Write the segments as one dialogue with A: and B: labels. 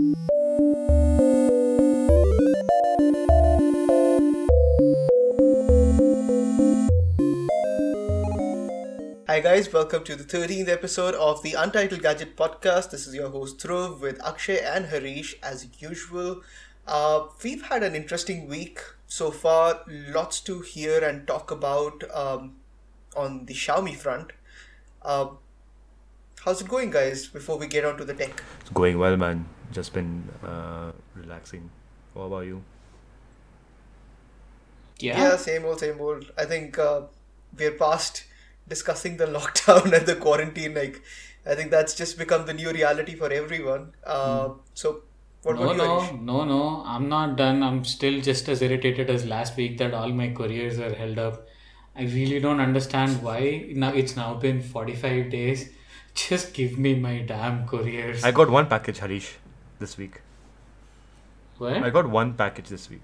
A: Hi guys, welcome to the 13th episode of the Untitled Gadget Podcast. This is your host Dhruv with Akshay and Harish as usual. Uh, we've had an interesting week so far, lots to hear and talk about um, on the Xiaomi front. Uh, how's it going, guys? Before we get on to the tech,
B: It's going well, man. Just been uh, relaxing. What about you?
A: yeah,
C: Yeah.
A: same old, same old. I think uh, we're past discussing the lockdown and the quarantine. Like, I think that's just become the new reality for everyone. Uh, So, what
C: no,
A: about you?
C: no,
A: Harish?
C: no, no. I'm not done. I'm still just as irritated as last week that all my couriers are held up. I really don't understand why. Now it's now been 45 days. Just give me my damn couriers.
B: I got one package, Harish, this week.
C: what?
B: I got one package this week.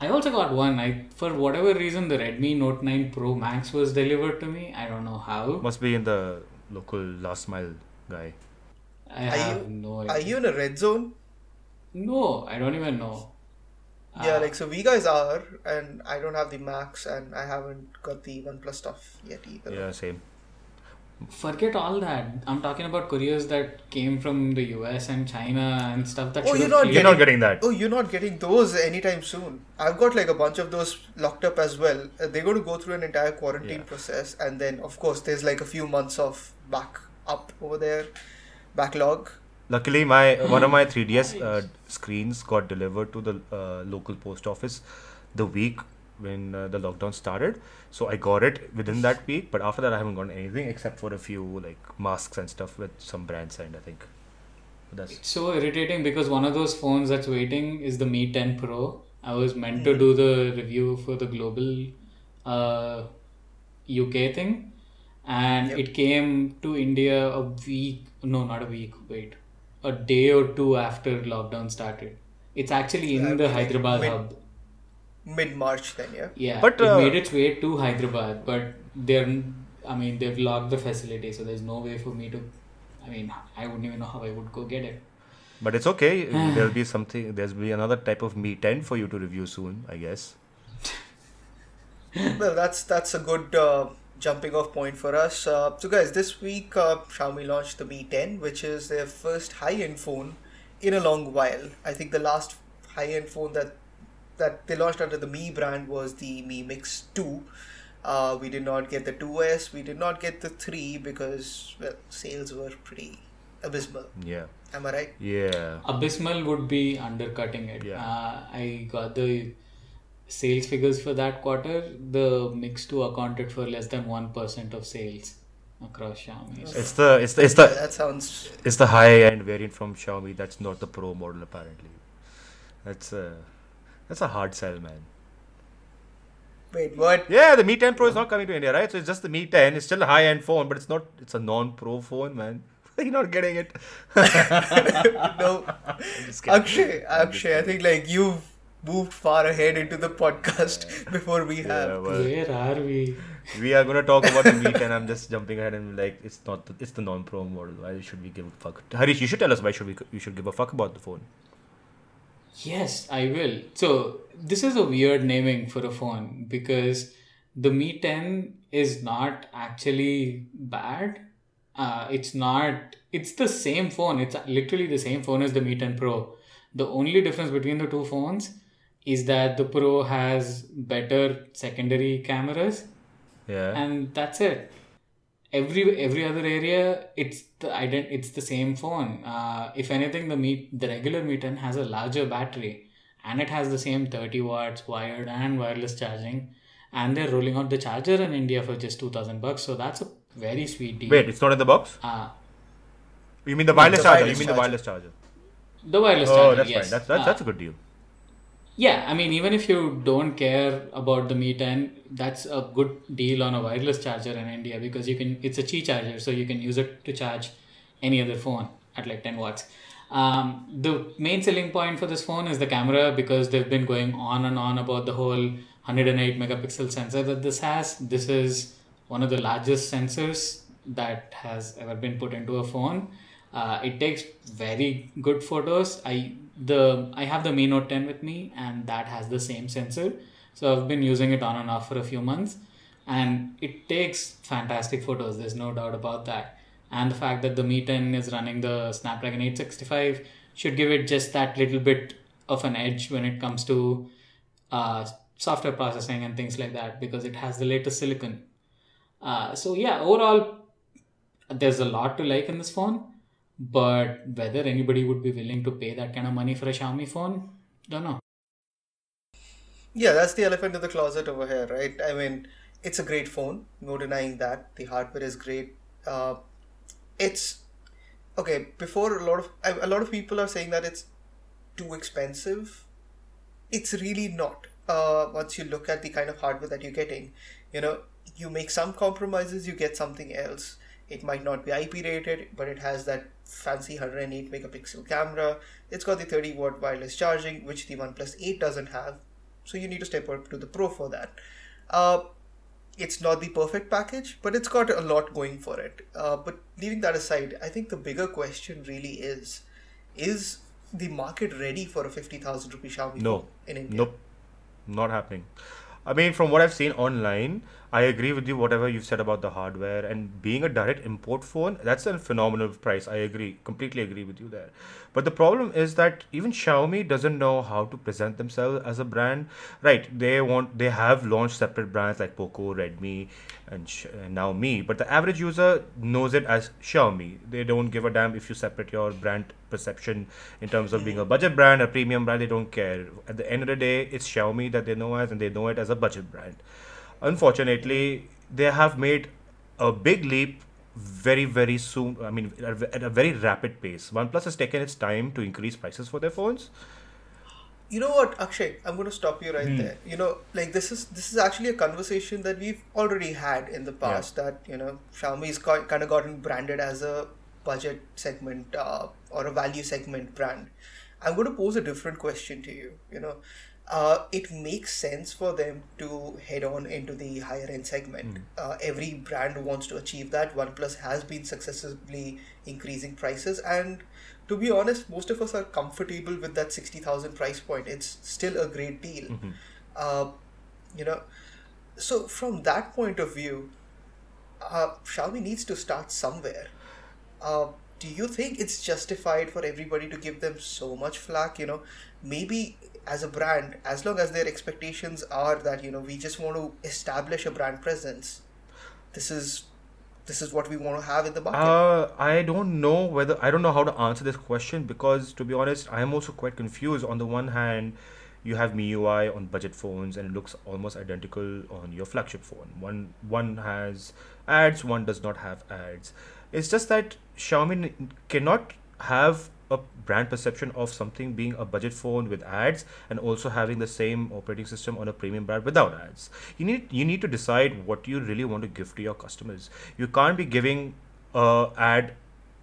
C: I also got one. I for whatever reason the Redmi Note 9 Pro Max was delivered to me. I don't know how.
B: Must be in the local last mile guy.
C: I
A: Are
C: have
A: you-
C: no idea.
A: Are you in a red zone?
C: No, I don't even know.
A: Yeah,
C: Uh,
A: like so we guys are, and I don't have the Max, and I haven't got the OnePlus stuff yet either.
B: Yeah, same.
C: Forget all that. I'm talking about couriers that came from the US and China and stuff that
A: Oh, you're not
C: cleared-
B: You're not getting that.
A: Oh, you're not getting those anytime soon. I've got like a bunch of those locked up as well. Uh, they're going to go through an entire quarantine
B: Yeah.
A: process, and then of course there's like a few months of back up over there, backlog.
B: Luckily, my one of my 3DS uh, screens got delivered to the uh, local post office the week when uh, the lockdown started. So I got it within that week. But after that, I haven't gotten anything except for a few like masks and stuff with some brands signed. I think. That's
C: It's so irritating because one of those phones that's waiting is the Mi 10 Pro. I was meant to do the review for the global uh, UK thing, and
A: Yep.
C: it came to India a week. No, not a week. Wait, a day or two after lockdown started. It's actually in
A: Yeah,
C: the Hyderabad
A: mid-
C: hub.
A: Mid March, then yeah.
C: Yeah,
B: But,
C: it
B: uh,
C: made its way to Hyderabad, but they're, I mean, they've locked the facility, so there's no way for me to. I mean, I wouldn't even know how I would go get it.
B: But it's okay. There'll be something. There's be another type of Mi 10 for you to review soon, I guess.
A: Well, that's that's a good uh, jumping off point for us. Uh, so, guys, this week uh, Xiaomi launched the Mi 10, which is their first high-end phone in a long while. I think the last high-end phone that that they launched under the Mi brand was the Mi Mix 2. Uh, we did not get the 2S. We did not get the 3 because well, sales were pretty abysmal.
B: Yeah.
A: Am I right?
B: Yeah.
C: Abysmal would be undercutting it.
B: Yeah.
C: Uh, I got the sales figures for that quarter. The Mix 2 accounted for less than 1% of sales across Xiaomi. So
B: It's the it's the it's the
A: that sounds
B: it's the high end variant from Xiaomi. That's not the Pro model apparently. That's a that's a hard sell, man.
A: wait. What?
B: Yeah, the Mi 10 Pro is not coming to India, right? So it's just the Mi 10. It's still a high end phone, but it's not. It's a non-pro phone, man. You're not getting it.
A: no.
B: just kidding.
A: Akshay, Akshay, I think like you've moved far ahead into the podcast before we
B: Yeah,
A: have.
B: well,
C: where are we?
B: we are gonna talk about the Mi 10. I'm just jumping ahead and like it's not. The, it's the non-pro model. Why should we give a fuck? Harish, you should tell us why should we you should give a fuck about the phone.
C: Yes, I will. So this is a weird naming for a phone because the Mi 10 is not actually bad. Uh, it's not. It's the same phone. It's literally the same phone as the Mi 10 Pro. The only difference between the two phones is that the Pro has better secondary cameras,
B: Yeah.
C: and that's it. Every every other area, it's the ident- It's the same phone. Uh, if anything, the Mi the regular Mi 10 has a larger battery, and it has the same 30 watts wired and wireless charging. And they're rolling out the charger in India for just two thousand bucks. So that's a very sweet deal.
B: Wait, it's not in the box.
C: Uh,
B: You mean the wireless
A: the
B: charger?
A: wireless
B: you mean the wireless charger?
C: the wireless charger.
B: Oh,
C: charger.
B: that's
C: yes.
B: fine. That's that's,
C: Uh,
B: that's a good deal.
C: Yeah, I mean, even if you don't care about the Mi 10, that's a good deal on a wireless charger in India because you can. It's a Qi charger, so you can use it to charge any other phone at like 10 watts. Um, the main selling point for this phone is the camera because they've been going on and on about the whole 108 megapixel sensor that this has. This is one of the largest sensors that has ever been put into a phone. Uh, it takes very good photos. I the I have the Mi Note 10 with me, and that has the same sensor. So I've been using it on and off for a few months, and it takes fantastic photos. There's no doubt about that. And the fact that the Mi 10 is running the Snapdragon 865 should give it just that little bit of an edge when it comes to uh, software processing and things like that because it has the latest silicon. Uh, so yeah, overall, there's a lot to like in this phone, but whether anybody would be willing to pay that kind of money for a Xiaomi phone, don't know.
A: Yeah, that's the elephant in the closet over here, right? I mean, it's a great phone, no denying that. The hardware is great. Uh, it's okay. Before a lot of a lot of people are saying that it's too expensive. It's really not. Uh, once you look at the kind of hardware that you're getting, you know, you make some compromises, you get something else. It might not be IP rated, but it has that fancy 108 megapixel camera. It's got the 30 watt wireless charging, which the OnePlus 8 doesn't have. So you need to step up to the Pro for that. Uh, it's not the perfect package, but it's got a lot going for it. Uh, but leaving that aside, I think the bigger question really is: Is the market ready for a fifty thousand rupee Xiaomi
B: No.
A: in India?
B: Nope. Not happening. I mean, from what I've seen online, I agree with you, whatever you've said about the hardware and being a direct import phone, that's a phenomenal price. I agree, completely agree with you there. But the problem is that even Xiaomi doesn't know how to present themselves as a brand. Right, they want, they have launched separate brands like Poco, Redmi, and, Sh- and now Mi, but the average user knows it as Xiaomi. They don't give a damn if you separate your brand perception in terms of being a budget brand, a premium brand, they don't care. At the end of the day, it's Xiaomi that they know as, and they know it as a budget brand. Unfortunately, they have made a big leap very, very soon. I mean, at a- very rapid pace. OnePlus has taken its time to increase prices for their phones.
A: You know what, Akshay? I'm going to stop you right
B: Hmm.
A: there. You know, like this is this is actually a conversation that we've already had in the past. That you know, Xiaomi's got, kind of gotten branded as a budget segment uh, or a value segment brand. I'm going to pose a different question to you. You know, uh, it makes sense for them to head on into the higher end segment. Uh, every brand wants to achieve that. OnePlus has been successfully increasing prices, and to be honest, most of us are comfortable with that 60,000 price point. It's still a great deal. Uh, you know, so from that point of view, uh, Xiaomi needs to start somewhere. Uh, do you think it's justified for everybody to give them so much flack? You know, maybe as a brand, as long as their expectations are that you know we just want to establish a brand presence, this is this is what we want to have in the market.
B: Uh, I don't know whether I don't know how to answer this question because to be honest, I am also quite confused. On the one hand, you have MIUI on budget phones and it looks almost identical on your flagship phone. One one has ads, one does not have ads. It's just that Xiaomi cannot have a brand perception of something being a budget phone with ads and also having the same operating system on a premium brand without ads. You need you need to decide what you really want to give to your customers. You can't be giving a ad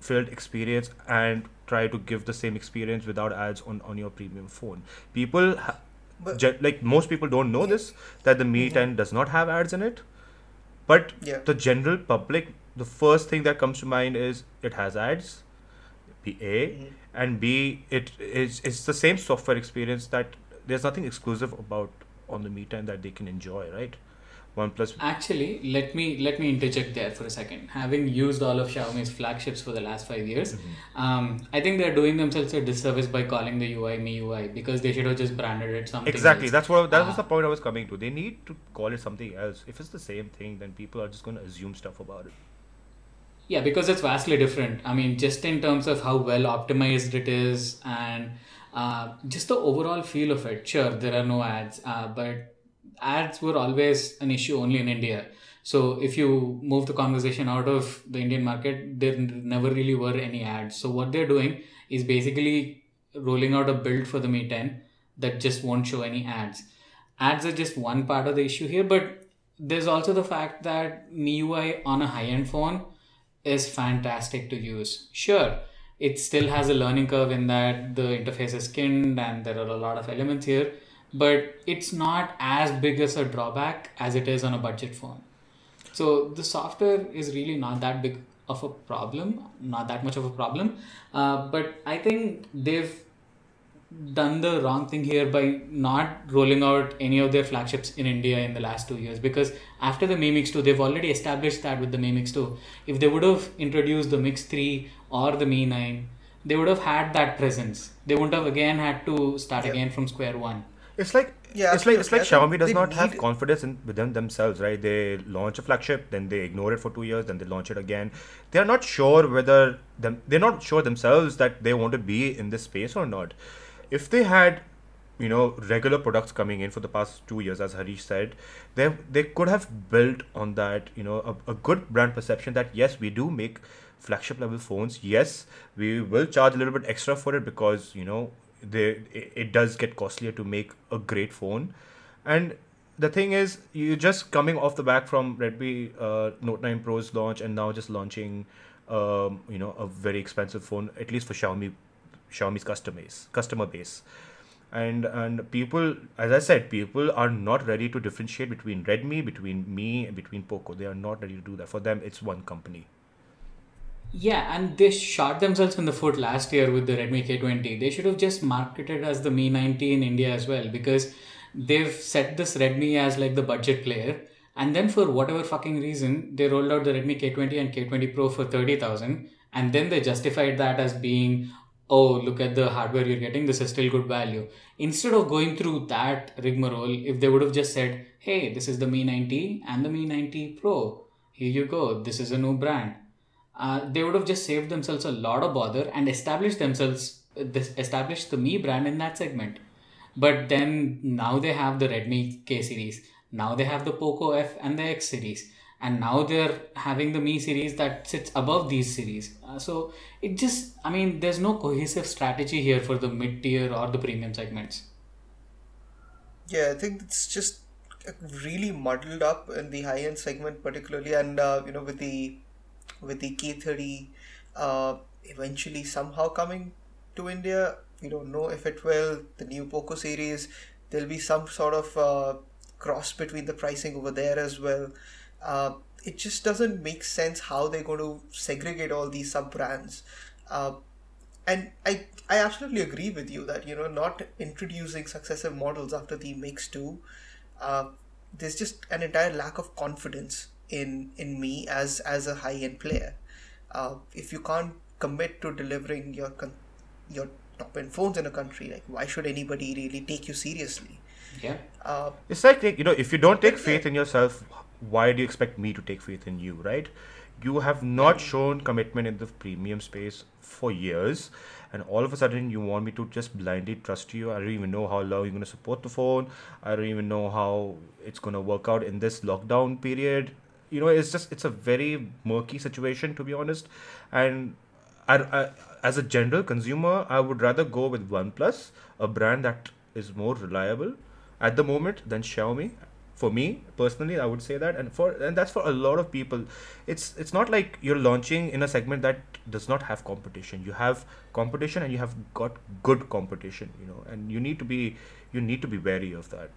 B: filled experience and try to give the same experience without ads on, on your premium phone. People ha-
A: But-
B: like most people don't know this that the Mi 10 does not have ads in it. But
A: Yeah.
B: the general public, the first thing that comes to mind is it has ads. B A
A: Mhm.
B: and B it is it's the same software experience that there's nothing exclusive about on the Mi 10 that they can enjoy, right? OnePlus
C: Actually, let me let me interject there for a second. Having used all of Xiaomi's flagships for the last five years,
B: Mm-hmm.
C: um, I think they're doing themselves a disservice by calling the UI MIUI because they should have just branded it something.
B: Exactly.
C: else.
B: That's what that was
C: Ah.
B: the point I was coming to. They need to call it something else. If it's the same thing, then people are just going to assume stuff about it.
C: Yeah, because it's vastly different. I mean, just in terms of how well optimized it is and uh, just the overall feel of it. Sure, there are no ads, uh, but ads were always an issue only in India. So if you move the conversation out of the Indian market, there never really were any ads. So what they're doing is basically rolling out a build for the Mi 10 that just won't show any ads. Ads are just one part of the issue here, but there's also the fact that MIUI on a high-end phone is fantastic to use. Sure, it still has a learning curve in that the interface is skinned and there are a lot of elements here, but it's not as big as a drawback as it is on a budget phone. So the software is really not that big of a problem, not that much of a problem. Uh, but I think they've done the wrong thing here by not rolling out any of their flagships in India in the last two years because after the Mi Mix 2, they've already established that with the Mi Mix 2. If they would have introduced the Mix 3 or the Mi 9, they would have had that presence. They wouldn't have again had to start
A: Yeah.
C: again from square one.
B: It's like
A: Yeah,
B: it's like it's like
A: absolutely.
B: Xiaomi does not have confidence in within themselves, right? They launch a flagship, then they ignore it for two years, then they launch it again. They are not sure whether them they're not sure themselves that they want to be in this space or not. If they had, you know, regular products coming in for the past two years, as Harish said, they they could have built on that, you know, a, a good brand perception that yes, we do make flagship level phones. Yes, we will charge a little bit extra for it because you know they it, it does get costlier to make a great phone and the thing is you're just coming off the back from redmi uh, note 9 pro's launch and now just launching um, you know a very expensive phone at least for xiaomi xiaomi's customer base customer base and and people as i said people are not ready to differentiate between redmi between mi and between poco they are not ready to do that for them it's one company
C: Yeah, and they shot themselves in the foot last year with the Redmi K20. They should have just marketed as the Mi 9T in India as well because they've set this Redmi as like the budget player. And then for whatever fucking reason, they rolled out the Redmi K20 and K20 Pro for 30,000. And then they justified that as being, oh, look at the hardware you're getting, this is still good value. Instead of going through that rigmarole, if they would have just said, hey, this is the Mi 9T and the Mi 9T Pro, here you go, this is a new brand. Uh, they would have just saved themselves a lot of bother and established themselves this established the mi brand in that segment. But then now they have the redmi k series now they have the poco f and the x series and now they're having the mi series that sits above these series uh, so it just i mean there's no cohesive strategy here for the mid tier or the premium segments
A: Yeah, I think it's just really muddled up in the high end segment, particularly, and uh, you know, with the with the K thirty uh, eventually somehow coming to India. We don't know if it will. The new Poco series, there'll be some sort of uh, cross between the pricing over there as well. Uh, it just doesn't make sense how they're going to segregate all these sub brands. Uh, and I I absolutely agree with you that you know not introducing successive models after the Mix Two, uh, there's just an entire lack of confidence in in Mi as as a high end player. Uh, if you can't commit to delivering your con- your top end phones in a country, like why should anybody really take you seriously?
C: yeah
A: Uh,
B: It's like, like, you know, if you don't take faith in yourself, why do you expect me to take faith in you, right? You have not shown commitment in the premium space for years, and all of a sudden you want me to just blindly trust you. I don't even know how long you're going to support the phone. I don't even know how it's going to work out in this lockdown period. You know, it's just it's a very murky situation to be honest, and I, I, as a general consumer, I would rather go with OnePlus, a brand that is more reliable at the moment than Xiaomi. For me personally, I would say that, and for and that's for a lot of people. It's it's not like you're launching in a segment that does not have competition. You have competition, and you have got good competition. You know, and you need to be you need to be wary of that.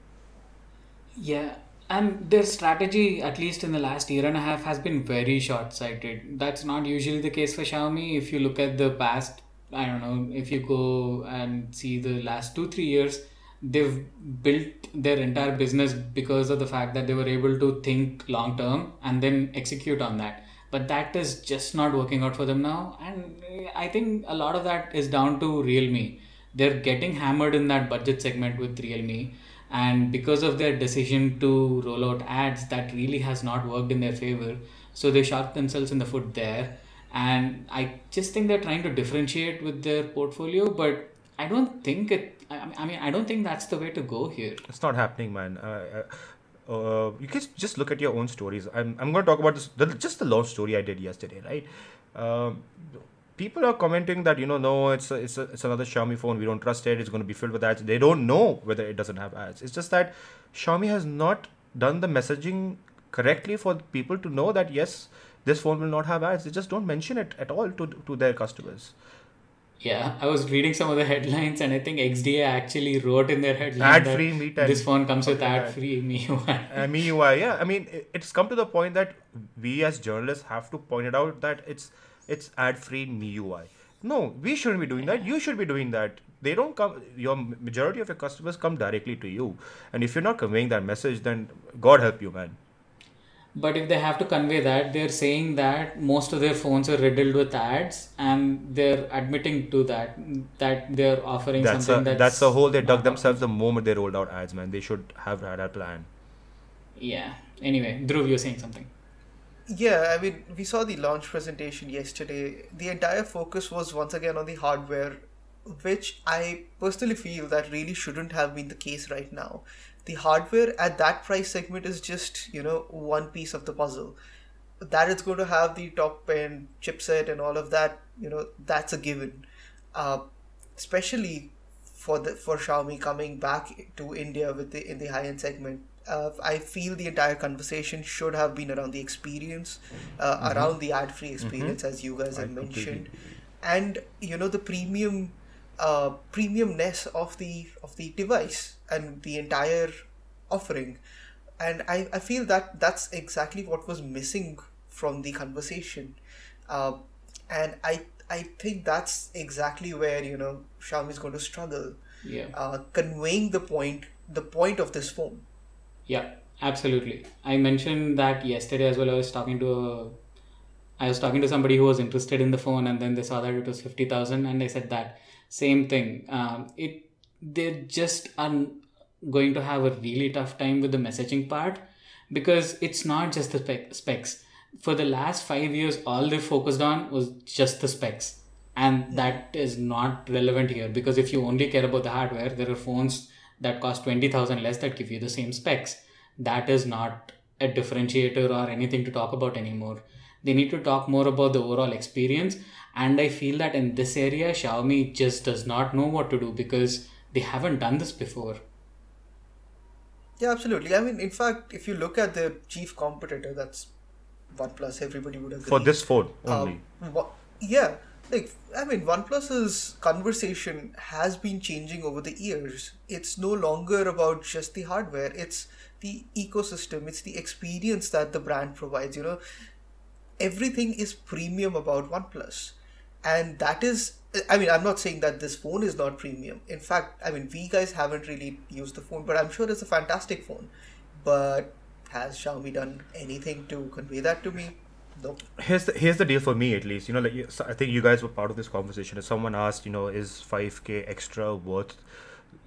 C: Yeah, and their strategy, at least in the last year and a half, has been very short sighted. That's not usually the case for Xiaomi. If you look at the past, I don't know, if you go and see the last two, three years, they've built their entire business because of the fact that they were able to think long term and then execute on that. But that is just not working out for them now. And I think a lot of that is down to Realme. They're getting hammered in that budget segment with Realme and because of their decision to roll out ads that really has not worked in their favor so they shot themselves in the foot there and i just think they're trying to differentiate with their portfolio but i don't think it i, I mean i don't think that's the way to go here
B: It's not happening, man. Uh, uh, uh, you can just look at your own stories. I'm, I'm going to talk about this, the, just the launch story I did yesterday, right? Um, people are commenting that you know, no, it's a, it's a, it's another Xiaomi phone. We don't trust it. It's going to be filled with ads. They don't know whether it doesn't have ads. It's just that Xiaomi has not done the messaging correctly for people to know that yes, this phone will not have ads. They just don't mention it at all to to their customers.
C: Yeah, I was reading some of the headlines, and I think XDA actually wrote in their headline that
B: Ad-free 10.
C: this phone comes with
B: Something like that.
C: ad-free MIUI.
B: I mean, yeah. I mean, it's come to the point that we as journalists have to point it out that it's it's ad-free MIUI. No, we shouldn't be doing that. You should be doing that. They don't come. Your majority of your customers come directly to you, and if you're not conveying that message, then God help you, man.
C: But if they have to convey that, they're saying that most of their phones are riddled with ads, and they're admitting to that that they're offering
B: That's a
C: something that's
B: that's a hole they dug themselves the moment they rolled out ads, man. They should have had a plan.
C: Yeah. Anyway, Dhruv, you're saying something.
A: Yeah, I mean, we saw the launch presentation yesterday. The entire focus was once again on the hardware, which I personally feel that really shouldn't have been the case right now. The hardware at that price segment is just, you know, one piece of the puzzle. That it's going to have the top end chipset and all of that, you know, that's a given. Uh, especially for the for Xiaomi coming back to India with the in the high end segment. Uh, I feel the entire conversation should have been around the experience, uh, around the ad free experience, as you guys
B: I
A: have
B: completely
A: mentioned, and you know the premium, uh, premiumness of the of the device and the entire offering, and I, I feel that that's exactly what was missing from the conversation, uh, and I I think that's exactly where you know Xiaomi is going to struggle
C: Yeah.
A: uh, conveying the point the point of this phone.
C: Yeah, absolutely. I mentioned that yesterday as well. I was talking to a, I was talking to somebody who was interested in the phone, and then they saw that it was fifty thousand, and they said that same thing. Um, it they just are going to have a really tough time with the messaging part because it's not just the spec- specs. For the last five years, all they focused on was just the specs, and that is not relevant here because if you only care about the hardware, there are phones that cost 20000 less that give you the same specs. That is not a differentiator or anything to talk about anymore. They need to talk more about the overall experience. And i feel that in this area xiaomi just does not know what to do because they haven't done this before
A: Yeah, absolutely. I mean, in fact, if you look at the chief competitor, that's OnePlus. Everybody would agree.
B: For this phone only.
A: Um, wha- yeah, like I mean, OnePlus's conversation has been changing over the years. It's no longer about just the hardware. It's the ecosystem. It's the experience that the brand provides. You know, everything is premium about OnePlus, and that is. I mean, I'm not saying that this phone is not premium. In fact, I mean, we guys haven't really used the phone, but I'm sure it's a fantastic phone. But has Xiaomi done anything to convey that to me? Nope.
B: here's the here's the deal for me at least you know like i think you guys were part of this conversation if someone asked you know is 5k extra worth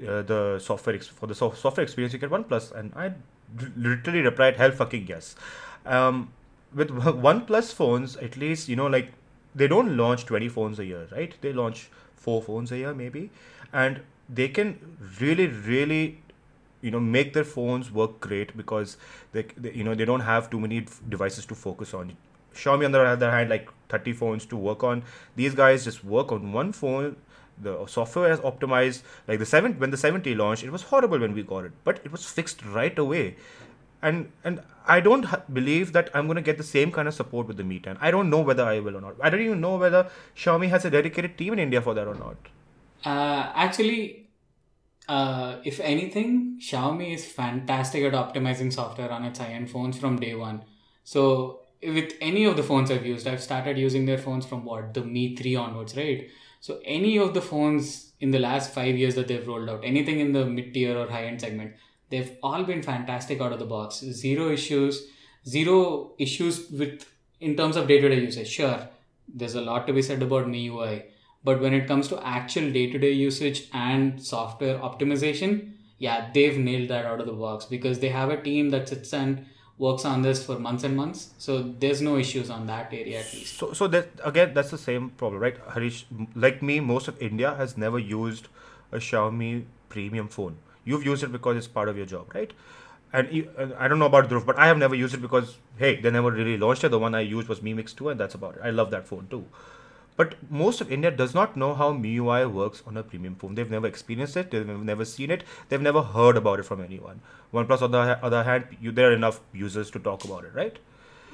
B: uh, the software ex- for the so- software experience you get oneplus and i literally replied hell fucking yes um with oneplus phones at least you know like they don't launch 20 phones a year right? They launch four phones a year maybe. And they can really really you know make their phones work great because they, they you know they don't have too many f- devices to focus on. Xiaomi on the other hand like 30 phones to work on. These guys just work on one phone. The software is optimized like the 7 when the 7T launched it was horrible when we got it but it was fixed right away and and i don't believe that i'm going to get the same kind of support with the mi 10 i don't know whether i will or not i don't even know whether xiaomi has a dedicated team in india for that or not
C: Uh, actually, uh, if anything, Xiaomi is fantastic at optimizing software on its high-end phones from day one. So with any of the phones I've used, I've started using their phones from what the Mi 3 onwards, right? So any of the phones in the last five years that they've rolled out, anything in the mid-tier or high-end segment, they've all been fantastic out of the box. Zero issues, zero issues with in terms of day-to-day usage. Sure, there's a lot to be said about MIUI but when it comes to actual day-to-day usage and software optimization yeah they've nailed that out of the box because they have a team that sits and works on this for months and months so there's no issues on that area at least
B: So, so that again, that's the same problem, right? Harish, like me, most of India has never used a Xiaomi premium phone. You've used it because it's part of your job, right? And you, and I don't know about Dhruv, but I have never used it because hey, they never really launched it. The one I used was Mi Mix 2, and that's about it. I love that phone too. But most of India does not know how MIUI works on a premium phone. They've never experienced it. They've never seen it. They've never heard about it from anyone. OnePlus, on the other hand, you, there are enough users to talk about it, right?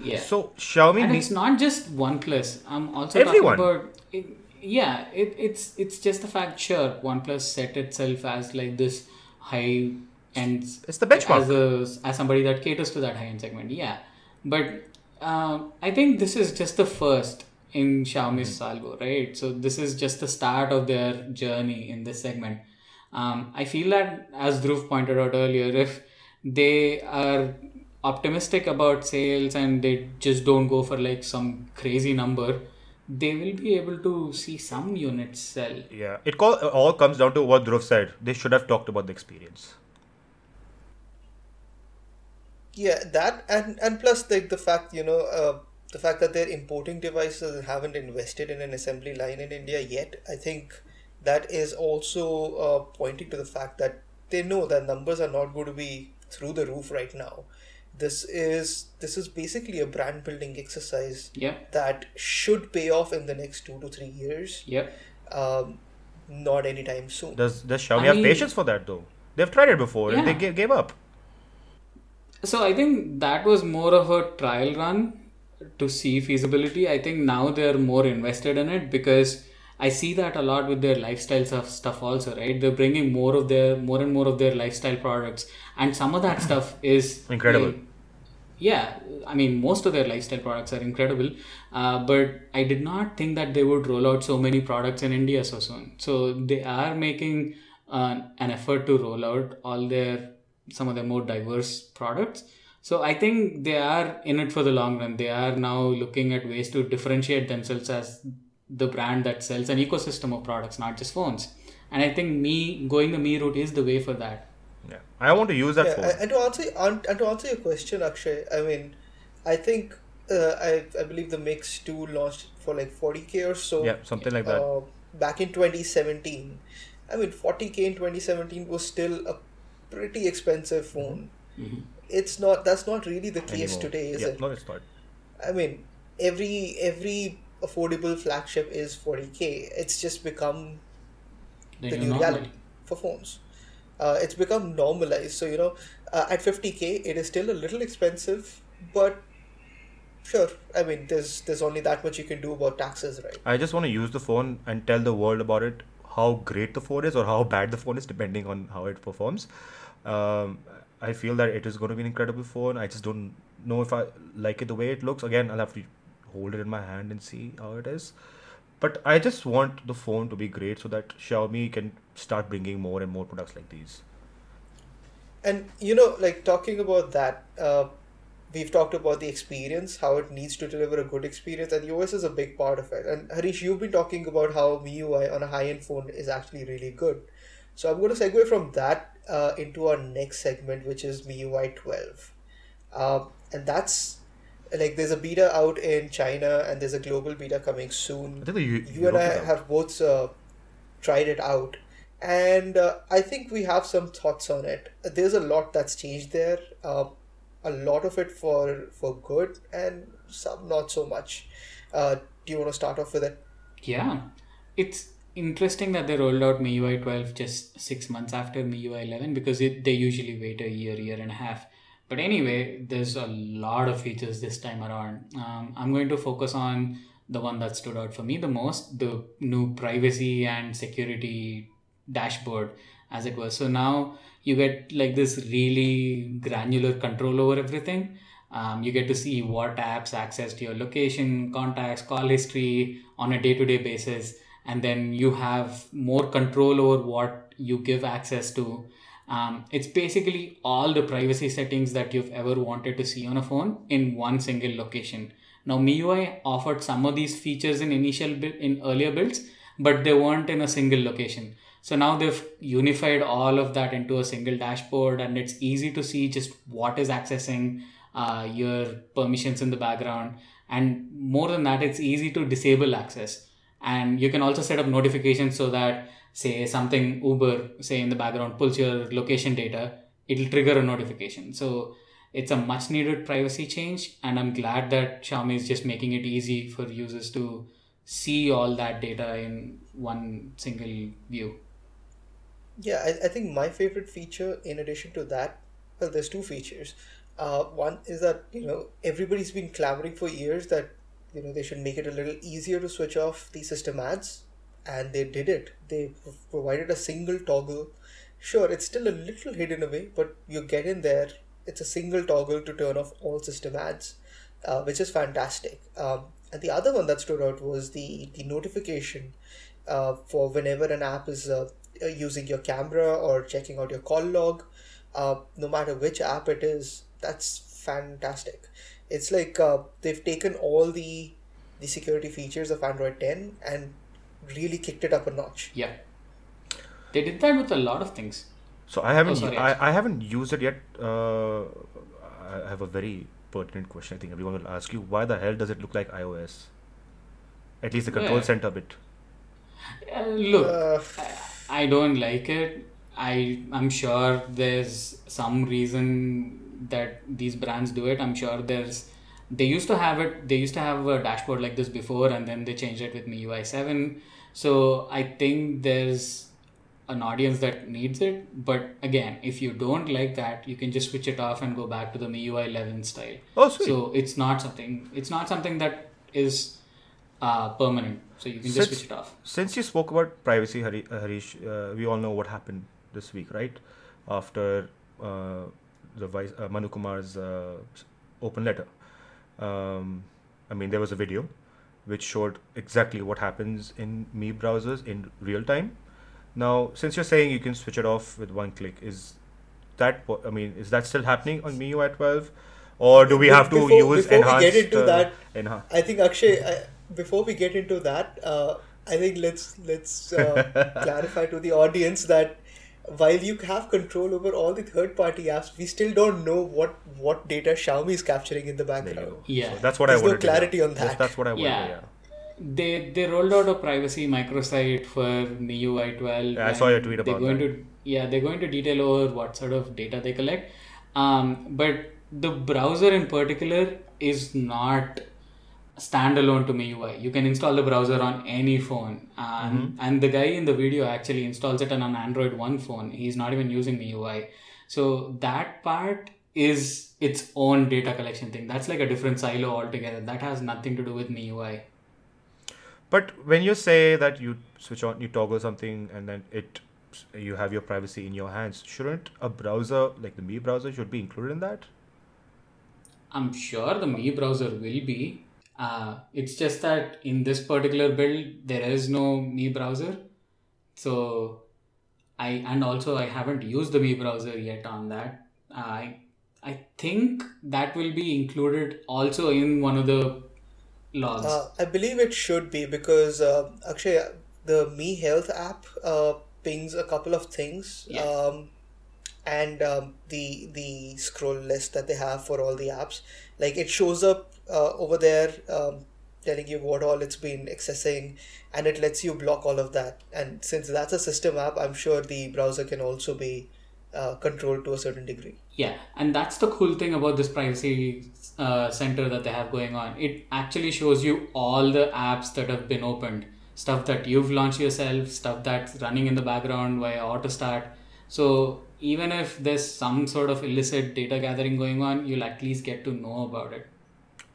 C: yeah
B: So Xiaomi
C: and
B: need-
C: it's not just OnePlus. I'm also
B: Everyone.
C: talking about yeah, it, it's it's just the fact. Sure, OnePlus set itself as like this high end.
B: It's the benchmark.
C: as a as somebody that caters to that high end segment. Yeah, but um, I think this is just the first in Xiaomi's salvo, right? So this is just the start of their journey in this segment. Um, I feel that, as Dhruv pointed out earlier, if they are optimistic about sales and they just don't go for like some crazy number, they will be able to see some units sell.
B: Yeah, it call, all comes down to what Dhruv said. They should have talked about the experience.
A: Yeah, that and and plus like the fact you know uh, the fact that they're importing devices and haven't invested in an assembly line in India yet. I think that is also uh, pointing to the fact that they know that numbers are not going to be through the roof right now. This is this is basically a brand building exercise
C: Yep.
A: that should pay off in the next two to three years.
C: Yep.
A: Um, not anytime soon.
B: Does does Xiaomi
C: I
B: have
C: mean-
B: patience for that though? They've tried it before and they
C: Yeah.
B: gave, gave up.
C: So I think that was more of a trial run to see feasibility. I think now they're more invested in it because I see that a lot with their lifestyle stuff, stuff also, right? They're bringing more of their more and more of their lifestyle products, and some of that stuff is
B: Incredible.
C: like- yeah, I mean most of their lifestyle products are incredible, uh, but I did not think that they would roll out so many products in India so soon. So they are making uh, an effort to roll out all their some of their more diverse products. So I think they are in it for the long run. They are now looking at ways to differentiate themselves as the brand that sells an ecosystem of products, not just phones. And I think Mi going the Mi route is the way for that.
B: Yeah, I want to use that
A: Yeah,
B: phone.
A: and- and to answer and and to answer your question, Akshay, I mean, I think uh, I I believe the Mix Two launched for like forty k or so.
B: yeah, something like that.
A: Uh, back in 2017. I mean, 40k in 2017 was still a pretty expensive phone.
C: Mhm.
A: It's not. That's not really the case
B: anymore.
A: today, is
B: yeah,
A: it?
B: No, it's not.
A: I mean, every every affordable flagship is 40k. It's just become
C: The
A: the
C: new
A: new reality for phones. Uh, it's become normalized. So you know, uh, at 50k, it is still a little expensive, but sure. I mean, there's there's only that much you can do about taxes, right?
B: I just want to use the phone and tell the world about it, how great the phone is or how bad the phone is, depending on how it performs. Um, I feel that it is going to be an incredible phone. I just don't know if I like it the way it looks. Again, I'll have to hold it in my hand and see how it is. But I just want the phone to be great so that Xiaomi can start bringing more and more products like these.
A: And you know, like talking about that, uh, we've talked about the experience, how it needs to deliver a good experience, and the OS is a big part of it. And Harish, you've been talking about how MIUI on a high-end phone is actually really good. So I'm going to segue from that uh, into our next segment, which is MIUI 12, um, and that's like there's a beta out in China and there's a global beta coming soon
B: I think the Eu-
A: you and I have both uh, tried it out, and uh, I think we have some thoughts on it. There's a lot that's changed there. Uh, a lot of it for for good, and some not so much. Uh, do you want to start off with it?
C: Yeah, it's interesting that they rolled out MIUI 12 just six months after MIUI 11 because it, they usually wait a year, year and a half. But anyway, there's a lot of features this time around. Um, I'm going to focus on the one that stood out for me the most the new privacy and security dashboard, as it was. So now you get like this really granular control over everything. Um, you get to see what apps access to your location, contacts, call history on a day to day basis. And then you have more control over what you give access to. Um, it's basically all the privacy settings that you've ever wanted to see on a phone in one single location. Now, MIUI offered some of these features in initial in earlier builds, but they weren't in a single location. So now they've unified all of that into a single dashboard, and it's easy to see just what is accessing uh, your permissions in the background. And more than that, it's easy to disable access. And you can also set up notifications so that, say, something Uber, say, in the background pulls your location data, it'll trigger a notification. So it's a much needed privacy change, and I'm glad that Xiaomi is just making it easy for users to see all that data in one single view.
A: Yeah, I, I think my favorite feature, in addition to that, well, there's two features. Uh, one is that you know everybody's been clamoring for years that you know they should make it a little easier to switch off the system ads and they did it. They provided a single toggle. Sure, it's still a little hidden away, but you get in there. It's a single toggle to turn off all system ads, uh, which is fantastic. Um, and the other one that stood out was the the notification uh, for whenever an app is uh, using your camera or checking out your call log, uh, no matter which app it is. That's fantastic. It's like uh, they've taken all the the security features of Android 10 and really kicked it up a notch.
C: Yeah. They did that with a lot of things.
B: So I haven't
C: Oh, sorry,
B: I, I haven't used it yet. Uh, I have a very pertinent question. I think everyone will ask you why the hell does it look like iOS? At least the control
C: Yeah.
B: center bit.
C: Uh, look,
A: Uh,
C: I, I don't like it. I I'm sure there's some reason that these brands do it. I'm sure there's they used to have it. They used to have a dashboard like this before, and then they changed it with MIUI seven. So I think there's an audience that needs it. But again, if you don't like that, you can just switch it off and go back to the MIUI eleven style.
B: Oh, sweet.
C: So it's not something. It's not something that is uh, permanent. So you can just
B: Since-
C: switch it off.
B: Since you spoke about privacy, Hari, uh, Harish, uh, we all know what happened this week, right? After uh, the vice, uh, Manu Kumar's uh, open letter. Um, I mean, there was a video which showed exactly what happens in Mi browsers in real time. Now, since you're saying you can switch it off with one click, is that I mean, is that still happening on me? MIUI 12, or do we have to
A: before-
B: use
A: before we get into
B: uh,
A: that,
B: enha-
A: I think Akshay, I, before we get into that, uh, I think let's let's uh, clarify to the audience that while you have control over all the third-party apps, we still don't know what what data Xiaomi is capturing in the background.
C: Yeah.
B: So that's what
A: There's
B: I
A: no
B: wanted. to know.
A: clarity on
B: Yes,
A: that.
B: that's what I wanted.
C: Yeah.
B: yeah.
C: They they rolled out a privacy microsite for MIUI 12.
B: Yeah, I saw your
C: and
B: tweet
C: they're
B: about
C: going
B: that.
C: To, yeah, they're going to detail over what sort of data they collect. Um, but the browser in particular is not standalone to MIUI. You can install the browser on any phone. Um, And the guy in the video actually installs it on an Android One phone. He's not even using MIUI. So that part is its own data collection thing. That's like a different silo altogether. That has nothing to do with MIUI.
B: But when you say that you switch on, you toggle something, and then it, you have your privacy in your hands, shouldn't a browser like the Mi browser should be included in that?
C: I'm sure the Mi browser will be. Uh, it's just that in this particular build there is no Mi browser, so I and also I haven't used the Mi browser yet on that. I I think that will be included also in one of the logs.
A: Uh, I believe it should be because uh, Akshay, the Mi Health app uh, pings a couple of things,
C: Yeah.
A: um, and um, the the scroll list that they have for all the apps, like it shows up uh, over there, um, telling you what all it's been accessing, and it lets you block all of that. And since that's a system app, I'm sure the browser can also be uh, controlled to a certain degree.
C: Yeah, and that's the cool thing about this privacy uh, center that they have going on. It actually shows you all the apps that have been opened, stuff that you've launched yourself, stuff that's running in the background via AutoStart. So even if there's some sort of illicit data gathering going on, you'll at least get to know about it.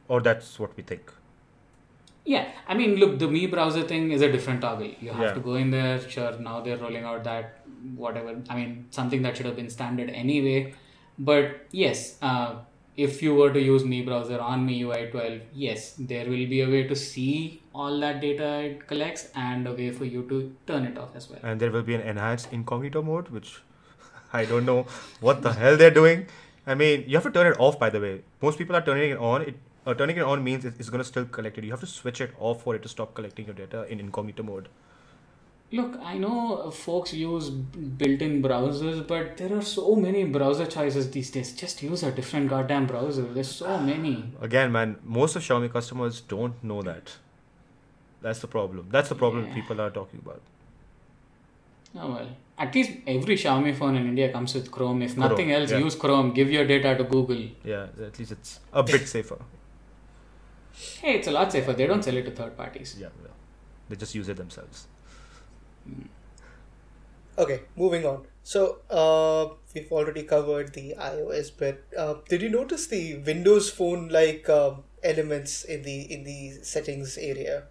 B: Or that's what we think.
C: Yeah, I mean, look, the Mi browser thing is a different toggle. You have
B: Yeah.
C: to go in there. Sure, now they're rolling out that whatever. I mean, something that should have been standard anyway. But yes, uh, if you were to use Mi browser on MIUI 12, yes, there will be a way to see all that data it collects and a way for you to turn it off as well.
B: And there will be an enhanced incognito mode, which I don't know what the hell they're doing. I mean, you have to turn it off, by the way. Most people are turning it on. It uh, turning it on means it- it's going to still collect it. You have to switch it off for it to stop collecting your data in incognito mode.
C: Look, I know folks use built-in browsers, but there are so many browser choices these days. Just use a different goddamn browser. There's so many.
B: Again, man, most of Xiaomi customers don't know that. That's the problem. That's the problem
C: Yeah.
B: people are talking about.
C: Oh well. At least every Xiaomi phone in India comes with Chrome. If
B: Chrome,
C: nothing else,
B: yeah.
C: use Chrome. Give your data to Google.
B: Yeah, at least it's a bit safer.
C: Hey, it's a lot safer. They don't sell it to third parties.
B: Yeah, yeah. They just use it themselves.
A: Okay, moving on. So uh, we've already covered the iOS bit. Uh, did you notice the Windows Phone like um, elements in the in the settings area,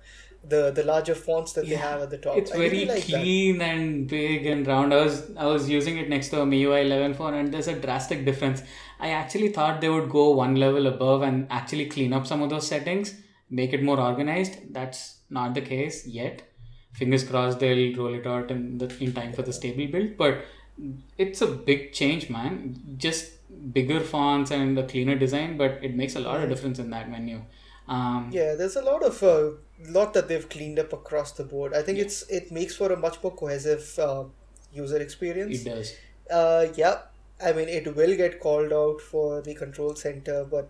A: the the larger fonts that they have at the top.
C: It's
A: I
C: very
A: really like that.
C: clean and big and round. I was I was using it next to a MIUI 11 phone, and there's a drastic difference. I actually thought they would go one level above and actually clean up some of those settings, make it more organized. That's not the case yet. Fingers crossed they'll roll it out in the in time for the stable build. But it's a big change, man. Just bigger fonts and a cleaner design, but it makes a lot of difference in that menu. Um,
A: Yeah, there's a lot of uh, lot that they've cleaned up across the board. I think it's it makes for a much more cohesive uh, user experience.
C: it does.
A: Uh, yeah, I mean it will get called out for the control center, but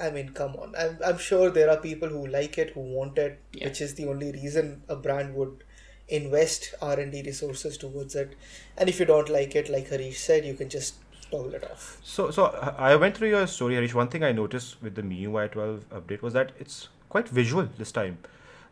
A: I mean, come on. I'm I'm sure there are people who like it, who want it,
C: Yeah.
A: which is the only reason a brand would invest R and D resources towards it. And if you don't like it, like Harish said, you can just toggle it off.
B: So, so I I went through your story, Harish. One thing I noticed with the MIUI 12 update was that it's quite visual this time.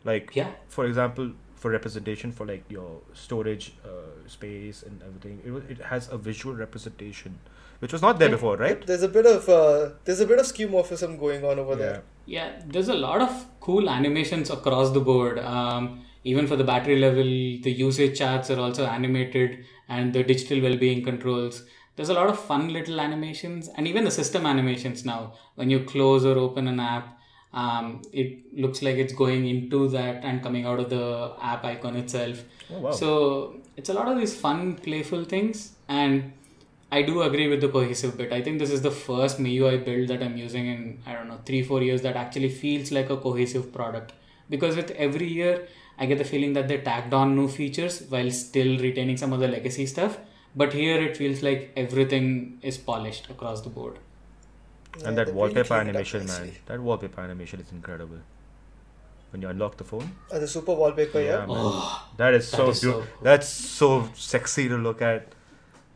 B: Like,
C: Yeah.
B: for example, for representation for like your storage uh, space and everything, it, it has a visual representation, which was not there before, right?
A: There's a bit of uh, there's a bit of skeuomorphism going on over there.
C: Yeah, there's a lot of cool animations across the board. Um, even for the battery level, the usage charts are also animated, and the digital well-being controls. There's a lot of fun little animations, and even the system animations now. When you close or open an app, um, it looks like it's going into that and coming out of the app icon itself.
B: Oh, wow.
C: So it's a lot of these fun, playful things, and I do agree with the cohesive bit. I think this is the first MIUI build that I'm using in I don't know three four years that actually feels like a cohesive product. Because with every year, I get the feeling that they tagged on new features while still retaining some of the legacy stuff. But here it feels like everything is polished across the board.
A: Yeah,
B: and that
A: they've really
B: wallpaper
A: up
B: animation, man. That wallpaper animation is incredible. When you unlock the phone,
A: Uh, the super wallpaper, yeah.
B: Yeah, man.
C: Oh,
B: that is
C: That
B: so
C: is so
B: beautiful.
C: cool.
B: That's so sexy to look at.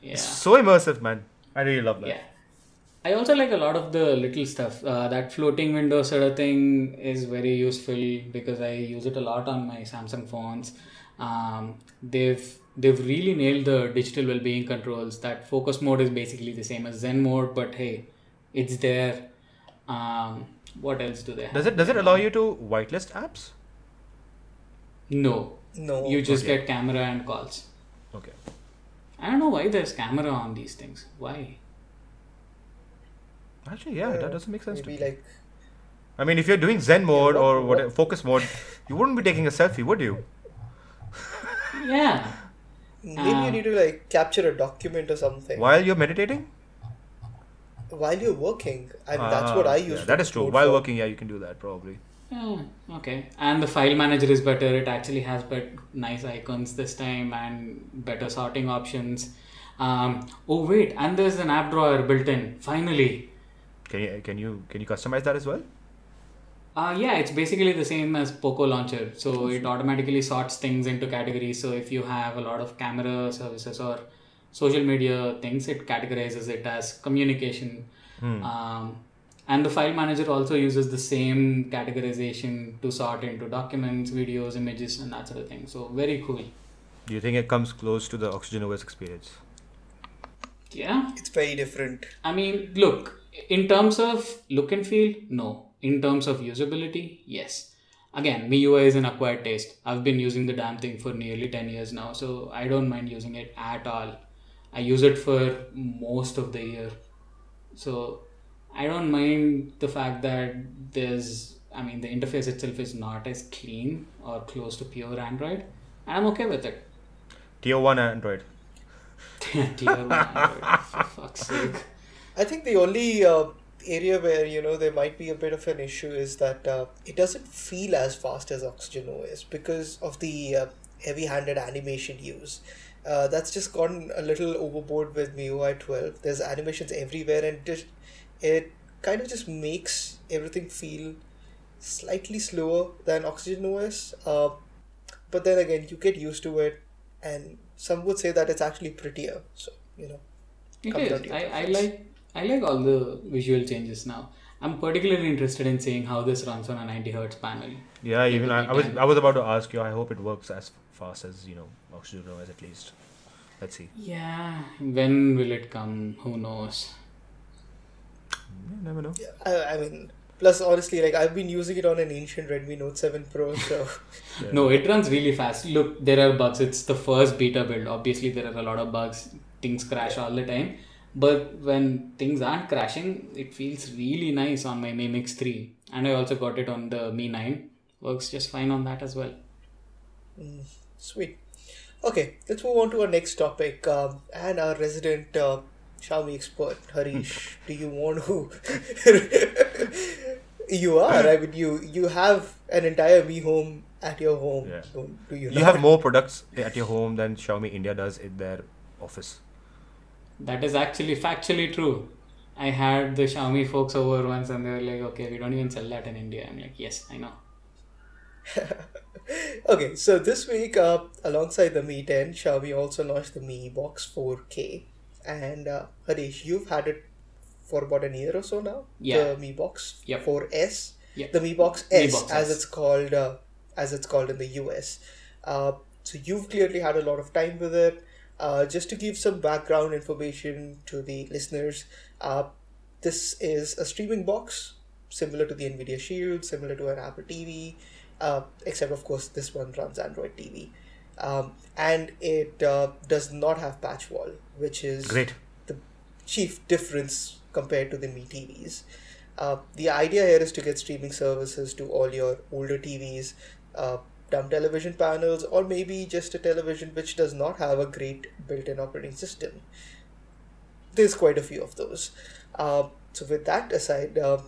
C: yeah.
B: It's so immersive, man. I really love that.
C: Yeah. I also like a lot of the little stuff. Uh, that floating window sort of thing is very useful because I use it a lot on my Samsung phones. Um, they've they've really nailed the digital well-being controls. That focus mode is basically the same as Zen mode, but hey, it's there. Um, what else do they have?
B: Does it does it allow you to whitelist apps?
C: No,
A: No.
C: you just
B: Okay.
C: get camera and calls.
B: Okay.
C: I don't know why there's camera on these things. Why?
B: Actually, yeah, that doesn't make sense to
A: Maybe
B: me.
A: like
B: I mean, if you're doing Zen mode or
A: what-
B: what focus mode, you wouldn't be taking a selfie, would you?
C: Yeah.
A: maybe you need to like capture a document or something
B: While you're meditating?
A: While you're working. I mean, that's what
B: Ah,
A: I
B: yeah,
A: use.
B: that is true. While working, yeah, you can do that probably.
C: Yeah, okay. And the file manager is better. It actually has but nice icons this time and better sorting options. Um, oh wait, and there's an app drawer built in. Finally.
B: Can you can you can you customize that as well?
C: Uh, yeah, it's basically the same as Poco Launcher. So it automatically sorts things into categories. So if you have a lot of camera services or social media things, it categorizes it as communication. Um, and the file manager also uses the same categorization to sort into documents, videos, images, and that sort of thing. So very cool.
B: Do you think it comes close to the Oxygen OS experience?
C: Yeah.
A: It's very different.
C: I mean, look, in terms of look and feel, no. In terms of usability, yes. Again, MIUI is an acquired taste. I've been using the damn thing for nearly 10 years now, so I don't mind using it at all. I use it for most of the year. So I don't mind the fact that there's, I mean, the interface itself is not as clean or close to pure Android, and I'm okay with it.
B: Tier one Android.
C: Tier one Android, for fuck's sake.
A: I think the only uh, area where you know there might be a bit of an issue is that uh, it doesn't feel as fast as Oxygen OS because of the uh, heavy-handed animation use. Uh, that's just gone a little overboard with MIUI 12. There's animations everywhere, and just it kind of just makes everything feel slightly slower than Oxygen OS. Uh, but then again, you get used to it, and some would say that it's actually prettier. So you know.
C: It
A: Comes down
C: is.
A: to your
C: I, I like I like all the visual changes now. I'm particularly interested in seeing how this runs on a 90 hertz panel.
B: Yeah, even I, I was I was about to ask you. I hope it works as fast as you know Oxygen OS at least. Let's see.
C: Yeah, when will it come? Who knows?
B: You never know.
A: Yeah, I, I mean, Plus, honestly, like I've been using it on an ancient Redmi Note 7 Pro, so
C: No, it runs really fast. Look, there are bugs. It's the first beta build. Obviously, there are a lot of bugs. Things crash all the time. But when things aren't crashing, it feels really nice on my Mi Mix 3. And I also got it on the Mi 9. Works just fine on that as well. Mm.
A: Sweet. Okay, let's move on to our next topic. Um, and our resident uh, Xiaomi expert, Harish, do you want to? you are. I mean, you you have an entire Mi Home at your home.
B: Yeah.
A: don't- Do you?
B: You
A: not?
B: have more products at your home than Xiaomi India does in their office.
C: That is actually factually true. I had the Xiaomi folks over once and they were like, okay, we don't even sell that in India. I'm like, yes, I know.
A: Okay, so this week, uh, alongside the Mi 10, Xiaomi also launched the Mi Box 4K. And uh, Harish, you've had it for about a year or so now.
C: Yeah.
A: The Mi Box
C: Yep.
A: 4S.
C: Yep.
A: The Mi Box
C: Mi
A: S,
C: Box
A: as
C: S.
A: it's called, uh, as it's called in the US. Uh, so you've clearly had a lot of time with it. Uh, just to give some background information to the listeners, uh, this is a streaming box similar to the Nvidia Shield, similar to an Apple TV, uh, except of course this one runs Android TV, um, and it uh, does not have PatchWall, which is
B: Great.
A: the chief difference compared to the Mi TVs. Uh, the idea here is to get streaming services to all your older TVs, uh, dumb television panels, or maybe just a television which does not have a great built-in operating system. There's quite a few of those. Uh, so with that aside, uh,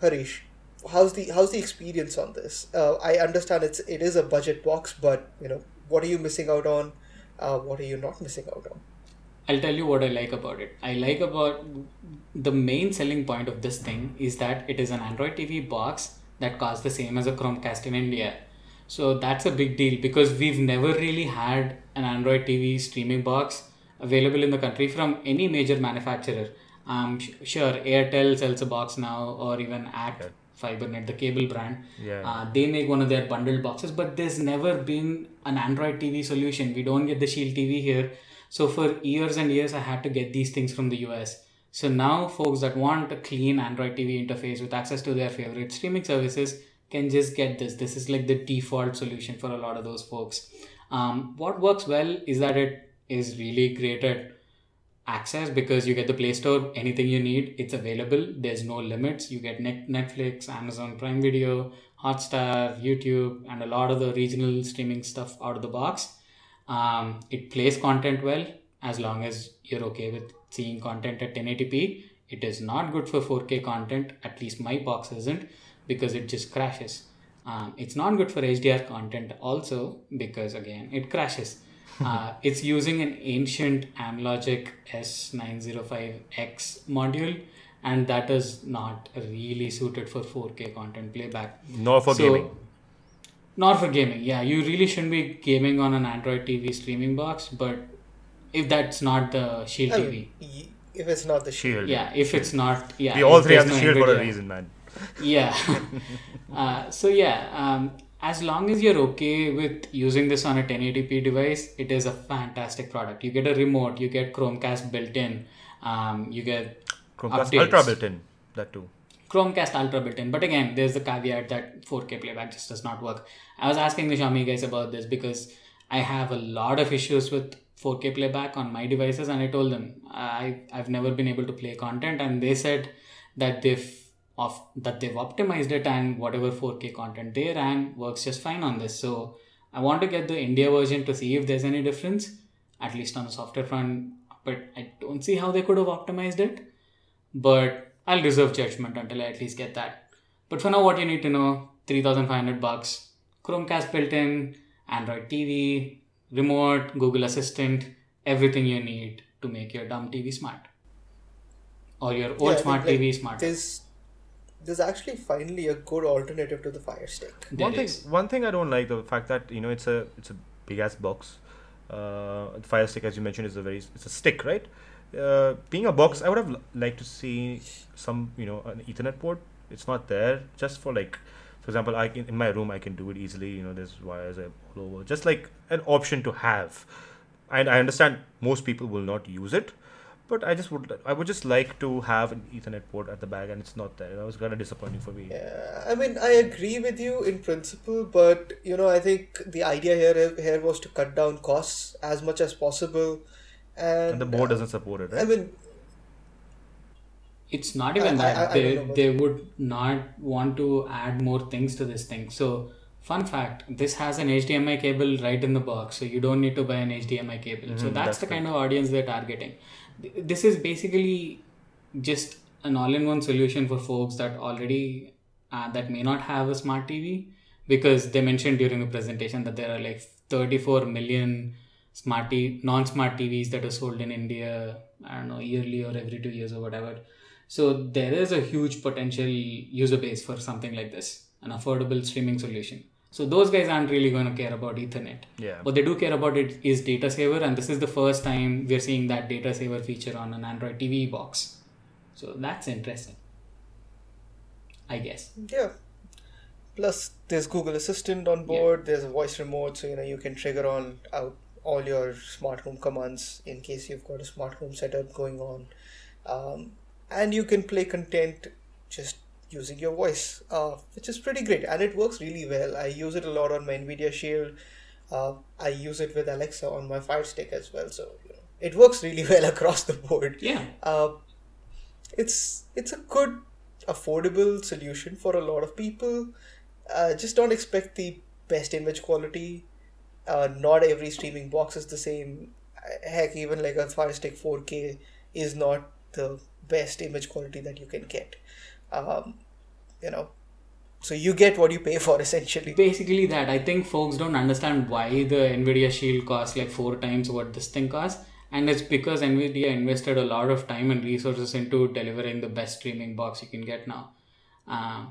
A: Harish, how's the how's the experience on this? Uh, I understand it's it is a budget box, but you know what are you missing out on? Uh, what are you not missing out on?
C: I'll tell you what I like about it. I like about the main selling point of this thing is that it is an Android TV box that costs the same as a Chromecast in India. So that's a big deal because we've never really had an Android TV streaming box available in the country from any major manufacturer. I'm sure, Airtel sells a box now, or even Act FiberNet, the cable brand.
B: Yeah.
C: Uh, they make one of their bundled boxes, but there's never been an Android TV solution. We don't get the Shield TV here. So for years and years, I had to get these things from the US. So now, folks that want a clean Android TV interface with access to their favorite streaming services can just get this. This is like the default solution for a lot of those folks. Um, what works well is that it is really great at access because you get the Play Store, anything you need, it's available. There's no limits. You get Net- Netflix, Amazon Prime Video, Hotstar, YouTube, and a lot of the regional streaming stuff out of the box. Um, it plays content well as long as you're okay with seeing content at 1080p. It is not good for 4K content, at least my box isn't, because it just crashes. Um, it's not good for HDR content also because again it crashes. Uh, it's using an ancient Amlogic S905X module, and that is not really suited for 4K content playback.
B: Nor for
C: So-
B: gaming.
C: Not for gaming, yeah. You really shouldn't be gaming on an Android TV streaming box, but if that's not the Shield
A: I
C: TV,
A: mean, y- if it's not the Shield.
B: Shield.
C: yeah. If it's not, yeah.
B: We all three
C: there's
B: have the
C: no
B: shield for a reason, man.
C: Yeah. uh, so yeah, um, as long as you're okay with using this on a 1080p device, it is a fantastic product. You get a remote, you get Chromecast built in, um, you get
B: Chromecast
C: updates.
B: Ultra built in. That too.
C: Chromecast Ultra built in. But again, there's the caveat that 4K playback just does not work. I was asking the Xiaomi guys about this because I have a lot of issues with 4K playback on my devices, and I told them I I've never been able to play content, and they said that they've of that they've optimized it and whatever 4K content they ran works just fine on this. So I want to get the India version to see if there's any difference, at least on the software front. But I don't see how they could have optimized it but I'll reserve judgment until I at least get that. But for now, what you need to know 3500 bucks, Chromecast built in, Android TV, remote, Google Assistant, everything you need to make your dumb TV smart. Or your old
A: Yeah,
C: smart TV smart.
A: There's there's actually finally a good alternative to the Fire Stick.
C: There
B: one thing,
C: is.
B: one thing I don't like the fact that you know it's a it's a big ass box. Uh, the Fire Stick, as you mentioned, is a very it's a stick, right? Uh, being a box, I would have l- liked to see some you know an Ethernet port. It's not there. Just for like, for example, I can in my room I can do it easily. You know, there's wires all over. Just like an option to have. And I understand most people will not use it, but I just would I would just like to have an Ethernet port at the back, and it's not there. That was kind of disappointing for me.
A: Yeah, I mean, I agree with you in principle, but you know, I think the idea here here was to cut down costs as much as possible, and,
B: And the board
A: uh,
B: doesn't support it, Right?
A: I mean,
C: It's not even
A: I-
C: that
A: I- I
C: they
A: don't know about
C: they would not want to add more things to this thing. So fun fact, this has an HDMI cable right in the box, so you don't need to buy an HDMI cable. so
B: Mhm,
C: that's,
B: that's
C: the kind of audience they're targeting. Th- This is basically just an all-in-one solution for folks that already uh, that may not have a smart TV because they mentioned during the presentation that there are like 34 million smart t- non-smart TVs that are sold in India. I don't know yearly or every two years or whatever. So there is a huge potential user base for something like this, an affordable streaming solution. So those guys aren't really going to care about Ethernet.
B: Yeah.
C: What they do care about it is data saver, and this is the first time we're seeing that data saver feature on an Android TV box. So that's interesting. I guess.
A: yeah. Plus, there's Google Assistant on board. There's a voice remote, so you know you can trigger on out all your smart home commands in case you've got a smart home setup going on, um, and you can play content just using your voice, uh, which is pretty great, and it works really well. I use it a lot on my Nvidia Shield. Uh, I use it with Alexa on my Fire Stick as well, so you know, it works really well across the board.
C: Yeah.
A: Uh, it's it's a good affordable solution for a lot of people uh, just don't expect the best image quality uh, not every streaming box is the same heck even like a fire stick 4k is not the best image quality that you can get um, you know so you get what you pay for essentially
C: Basically, that I think folks don't understand why the Nvidia Shield costs like four times what this thing costs, and it's because Nvidia invested a lot of time and resources into delivering the best streaming box you can get now. Uh,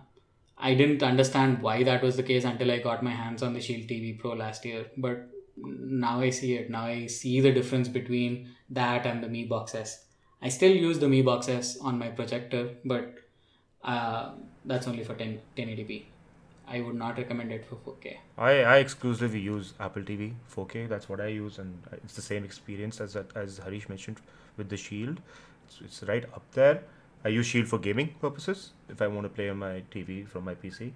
C: I didn't understand why that was the case until I got my hands on the Shield TV Pro last year, but now I see it. Now I see the difference between that and the Mi Box S. I still use the Mi Box S on my projector, but uh, that's only for 10, 1080p. I would not recommend it for 4K.
B: I, I exclusively use Apple TV 4K. That's what I use, and it's the same experience as as Harish mentioned with the Shield. It's, it's right up there. I use Shield for gaming purposes if I want to play on my TV from my PC.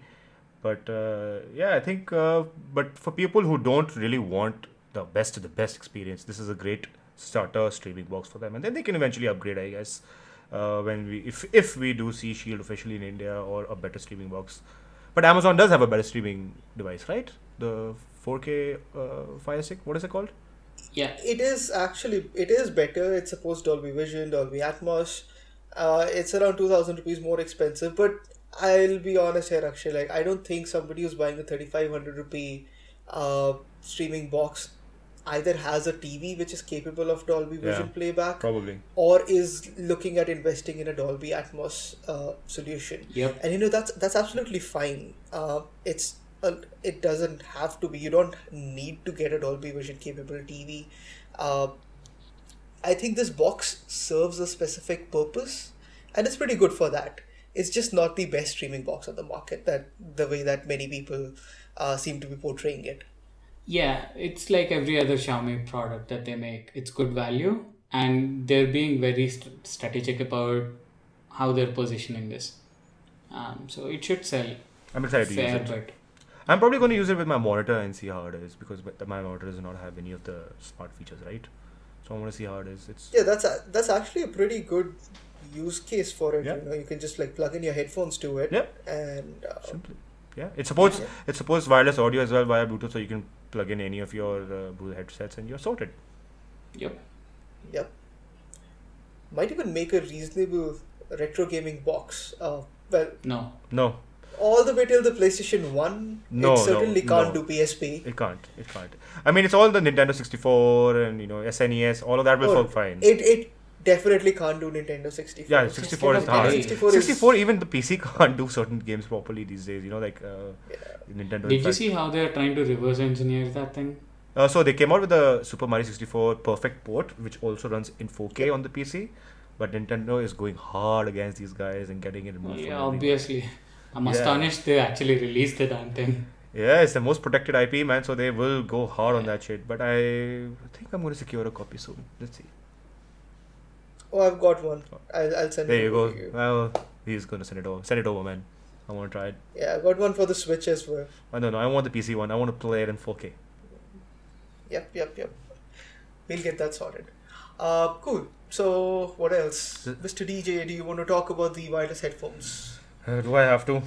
B: But uh, yeah, I think. Uh, but for people who don't really want the best of the best experience, this is a great starter streaming box for them, and then they can eventually upgrade, I guess. Uh, when we if if we do see Shield officially in India or a better streaming box, but Amazon does have a better streaming device, right? The 4K uh, Fire Stick. What is it called?
C: Yeah,
A: It is actually it is better. It supports Dolby Vision, Dolby Atmos. Uh, it's around two thousand rupees more expensive, but I'll be honest here, actually. Like I don't think somebody who's buying a thirty five hundred rupee uh, streaming box either has a TV which is capable of Dolby Vision
B: Yeah.
A: playback
B: Probably.
A: or is looking at investing in a Dolby Atmos uh, solution.
C: Yep.
A: And you know that's that's absolutely fine. Uh, it's uh, it doesn't have to be. You don't need to get a Dolby Vision capable TV. Uh, I think this box serves a specific purpose, and it's pretty good for that. It's just not the best streaming box on the market. That the way that many people uh, seem to be portraying it.
C: Yeah, it's like every other Xiaomi product that they make. It's good value, and they're being very st- strategic about how they're positioning this. Um, so it should sell
B: I'm excited to use
C: fair,
B: it.
C: but
B: I'm probably going to use it with my monitor and see how it is because my- my monitor does not have any of the smart features, right? So I want to see how it is. It's
A: Yeah, that's a, that's actually a pretty good use case for it.
B: Yeah.
A: You know, you can just like plug in your headphones to it,
B: Yeah.
A: and uh,
B: simply yeah. It supports
A: Yeah.
B: it supports wireless audio as well via Bluetooth, so you can plug in any of your uh, Bluetooth headsets and you're sorted.
C: yep.
A: Yep. Might even make a reasonable retro gaming box. Uh, well,
C: No,
B: No,
A: all the way till the PlayStation 1,
B: No,
A: it
B: no,
A: certainly can't
B: no.
A: do PSP.
B: it can't. It can't. I mean, it's all the Nintendo 64 and you know SNES. All of that will
A: Oh,
B: work fine.
A: It, it definitely can't do Nintendo 64.
B: yeah, 64 is
C: kind of
B: hard.
C: petty.
A: 64 is
B: even the PC can't do certain games properly these days. You know, like uh,
A: Yeah.
B: Nintendo.
C: Did you see how they're trying to reverse engineer that thing?
B: Uh, so they came out with the Super Mario 64 Perfect port, which also runs in 4K on the PC. But Nintendo is going hard against these guys and getting it removed. from
C: Yeah,
B: everywhere.
C: obviously. I'm
B: Yeah.
C: astonished they actually released the damn thing.
B: Yeah, it's the most protected IP, man. So they will go hard on that shit. But I think I'm going to secure a copy soon. Let's see.
A: Oh, I've got one. I'll, I'll send
B: There
A: it There
B: you go.
A: you.
B: Well, he's gonna send it over. Send it over, man. I want to try it.
A: Yeah, I got one for the Switch as well.
B: I don't know. I want the PC one. I want to play it in 4K.
A: Yep, yep, yep. We'll get that sorted. Uh, cool. So, what else?
B: S-
A: Mr. DJ, do you want to talk about the wireless headphones?
B: Uh, do I have to?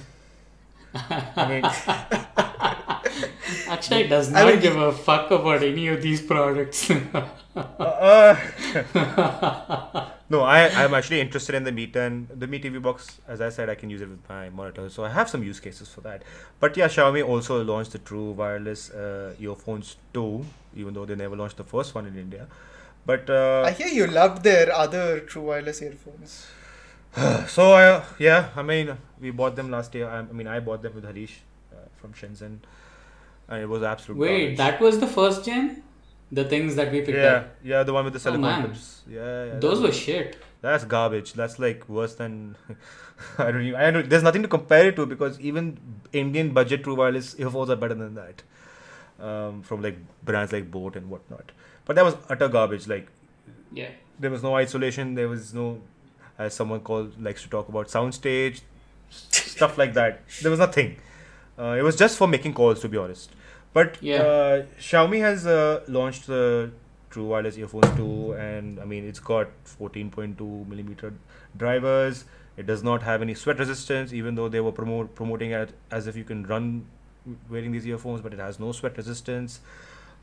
B: I mean,
C: Akshay does
A: I
C: not give a fuck about any of these products.
B: uh, no, I I'm actually interested in the Mi 10. The Mi TV box, as I said, I can use it with my monitor, so I have some use cases for that. But yeah, Xiaomi also launched the True Wireless uh, earphones too, even though they never launched the first one in India. But uh,
A: I hear you loved their other true wireless earphones.
B: so uh, yeah, I mean, we bought them last year. I, I mean, I bought them with Harish uh, from Shenzhen, and it was absolute.
C: Wait,
B: garbage.
C: that was the first gen? The things that we picked
B: Yeah,
C: up?
B: yeah, the one with the silicone clips. Yeah, yeah.
C: Those were shit.
B: That's garbage. That's like worse than I don't even. I don't. There's nothing to compare it to because even Indian budget true wireless earphones are better than that. Um, from like brands like Boat and whatnot. But that was utter garbage. Like
C: Yeah.
B: there was no isolation. There was no, as someone called likes to talk about soundstage, stuff like that. There was nothing. Uh, it was just for making calls, to be honest. But
C: Yeah.
B: uh, Xiaomi has uh, launched the True Wireless earphones too, and I mean it's got 14.2 millimeter drivers. It does not have any sweat resistance, even though they were promote promoting it as if you can run wearing these earphones, but it has no sweat resistance.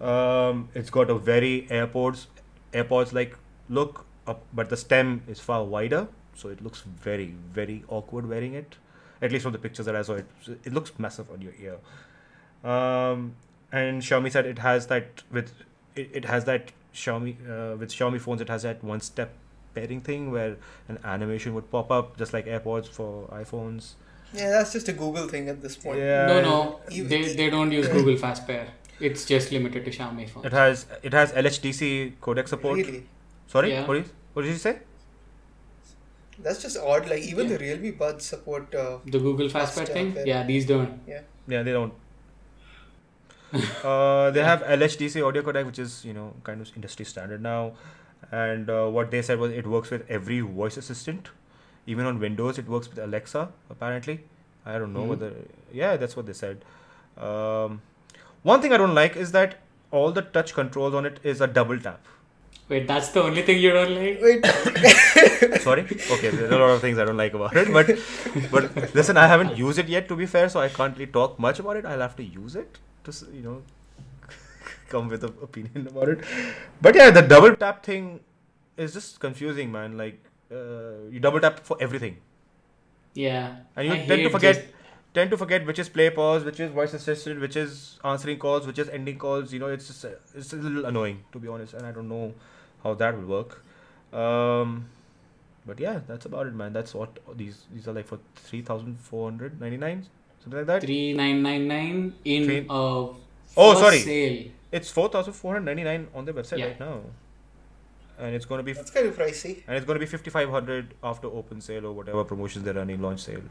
B: Um, it's got a very AirPods AirPods like look up, but the stem is far wider, so it looks very very awkward wearing it. At least from the pictures that I saw, it it looks massive on your ear. Um, and Xiaomi said it has that with it, it has that Xiaomi uh, with Xiaomi phones it has that one step pairing thing where an animation would pop up just like AirPods for iPhones.
A: Yeah, that's just a Google thing at this point.
B: Yeah,
C: no, no.
A: You-
C: They, they don't use Google Fast Pair. It's just limited to Xiaomi phones.
B: It has it has LHDC codec support.
A: Really?
B: Sorry,
C: Yeah.
B: what, did, what did you say?
A: That's just odd. Like, even
C: Yeah.
A: the Realme Buds support. Uh,
C: The Google Fast Pair
A: Fast
C: thing?
A: Pair.
C: Yeah, these don't.
B: Yeah. Yeah, they don't. uh, they have LHDC audio codec, which is you know kind of industry standard now, and uh, what they said was it works with every voice assistant, even on Windows it works with Alexa. Apparently, I don't know
C: Mhm.
B: whether yeah that's what they said. Um, one thing I don't like is that all the touch controls on it is a double tap.
C: Wait, that's the only thing you don't like?
A: wait,
B: Sorry. Okay, there are a lot of things I don't like about it, but but listen, I haven't used it yet to be fair, so I can't really talk much about it. I'll have to use it to you know come with an opinion about it. But yeah, the double tap thing is just confusing, man. Like uh, you double tap for everything,
C: Yeah.
B: and you
C: I
B: tend to forget. Tend to forget which is play pause, which is voice assisted, which is answering calls, which is ending calls. You know, it's just uh, it's a little annoying to be honest, and I don't know how that will work. Um, but yeah, that's about it, man. That's what these these are like for three thousand four hundred ninety nine, something like that.
C: 3999 in
B: Three-
C: a
B: Oh, sorry.
C: sale.
B: It's four thousand four hundred ninety nine on the website
C: Yeah.
B: right now, and it's gonna be
A: that's kind of pricey.
B: and it's gonna be fifty five hundred after open sale or whatever promotions they're running, launch sale.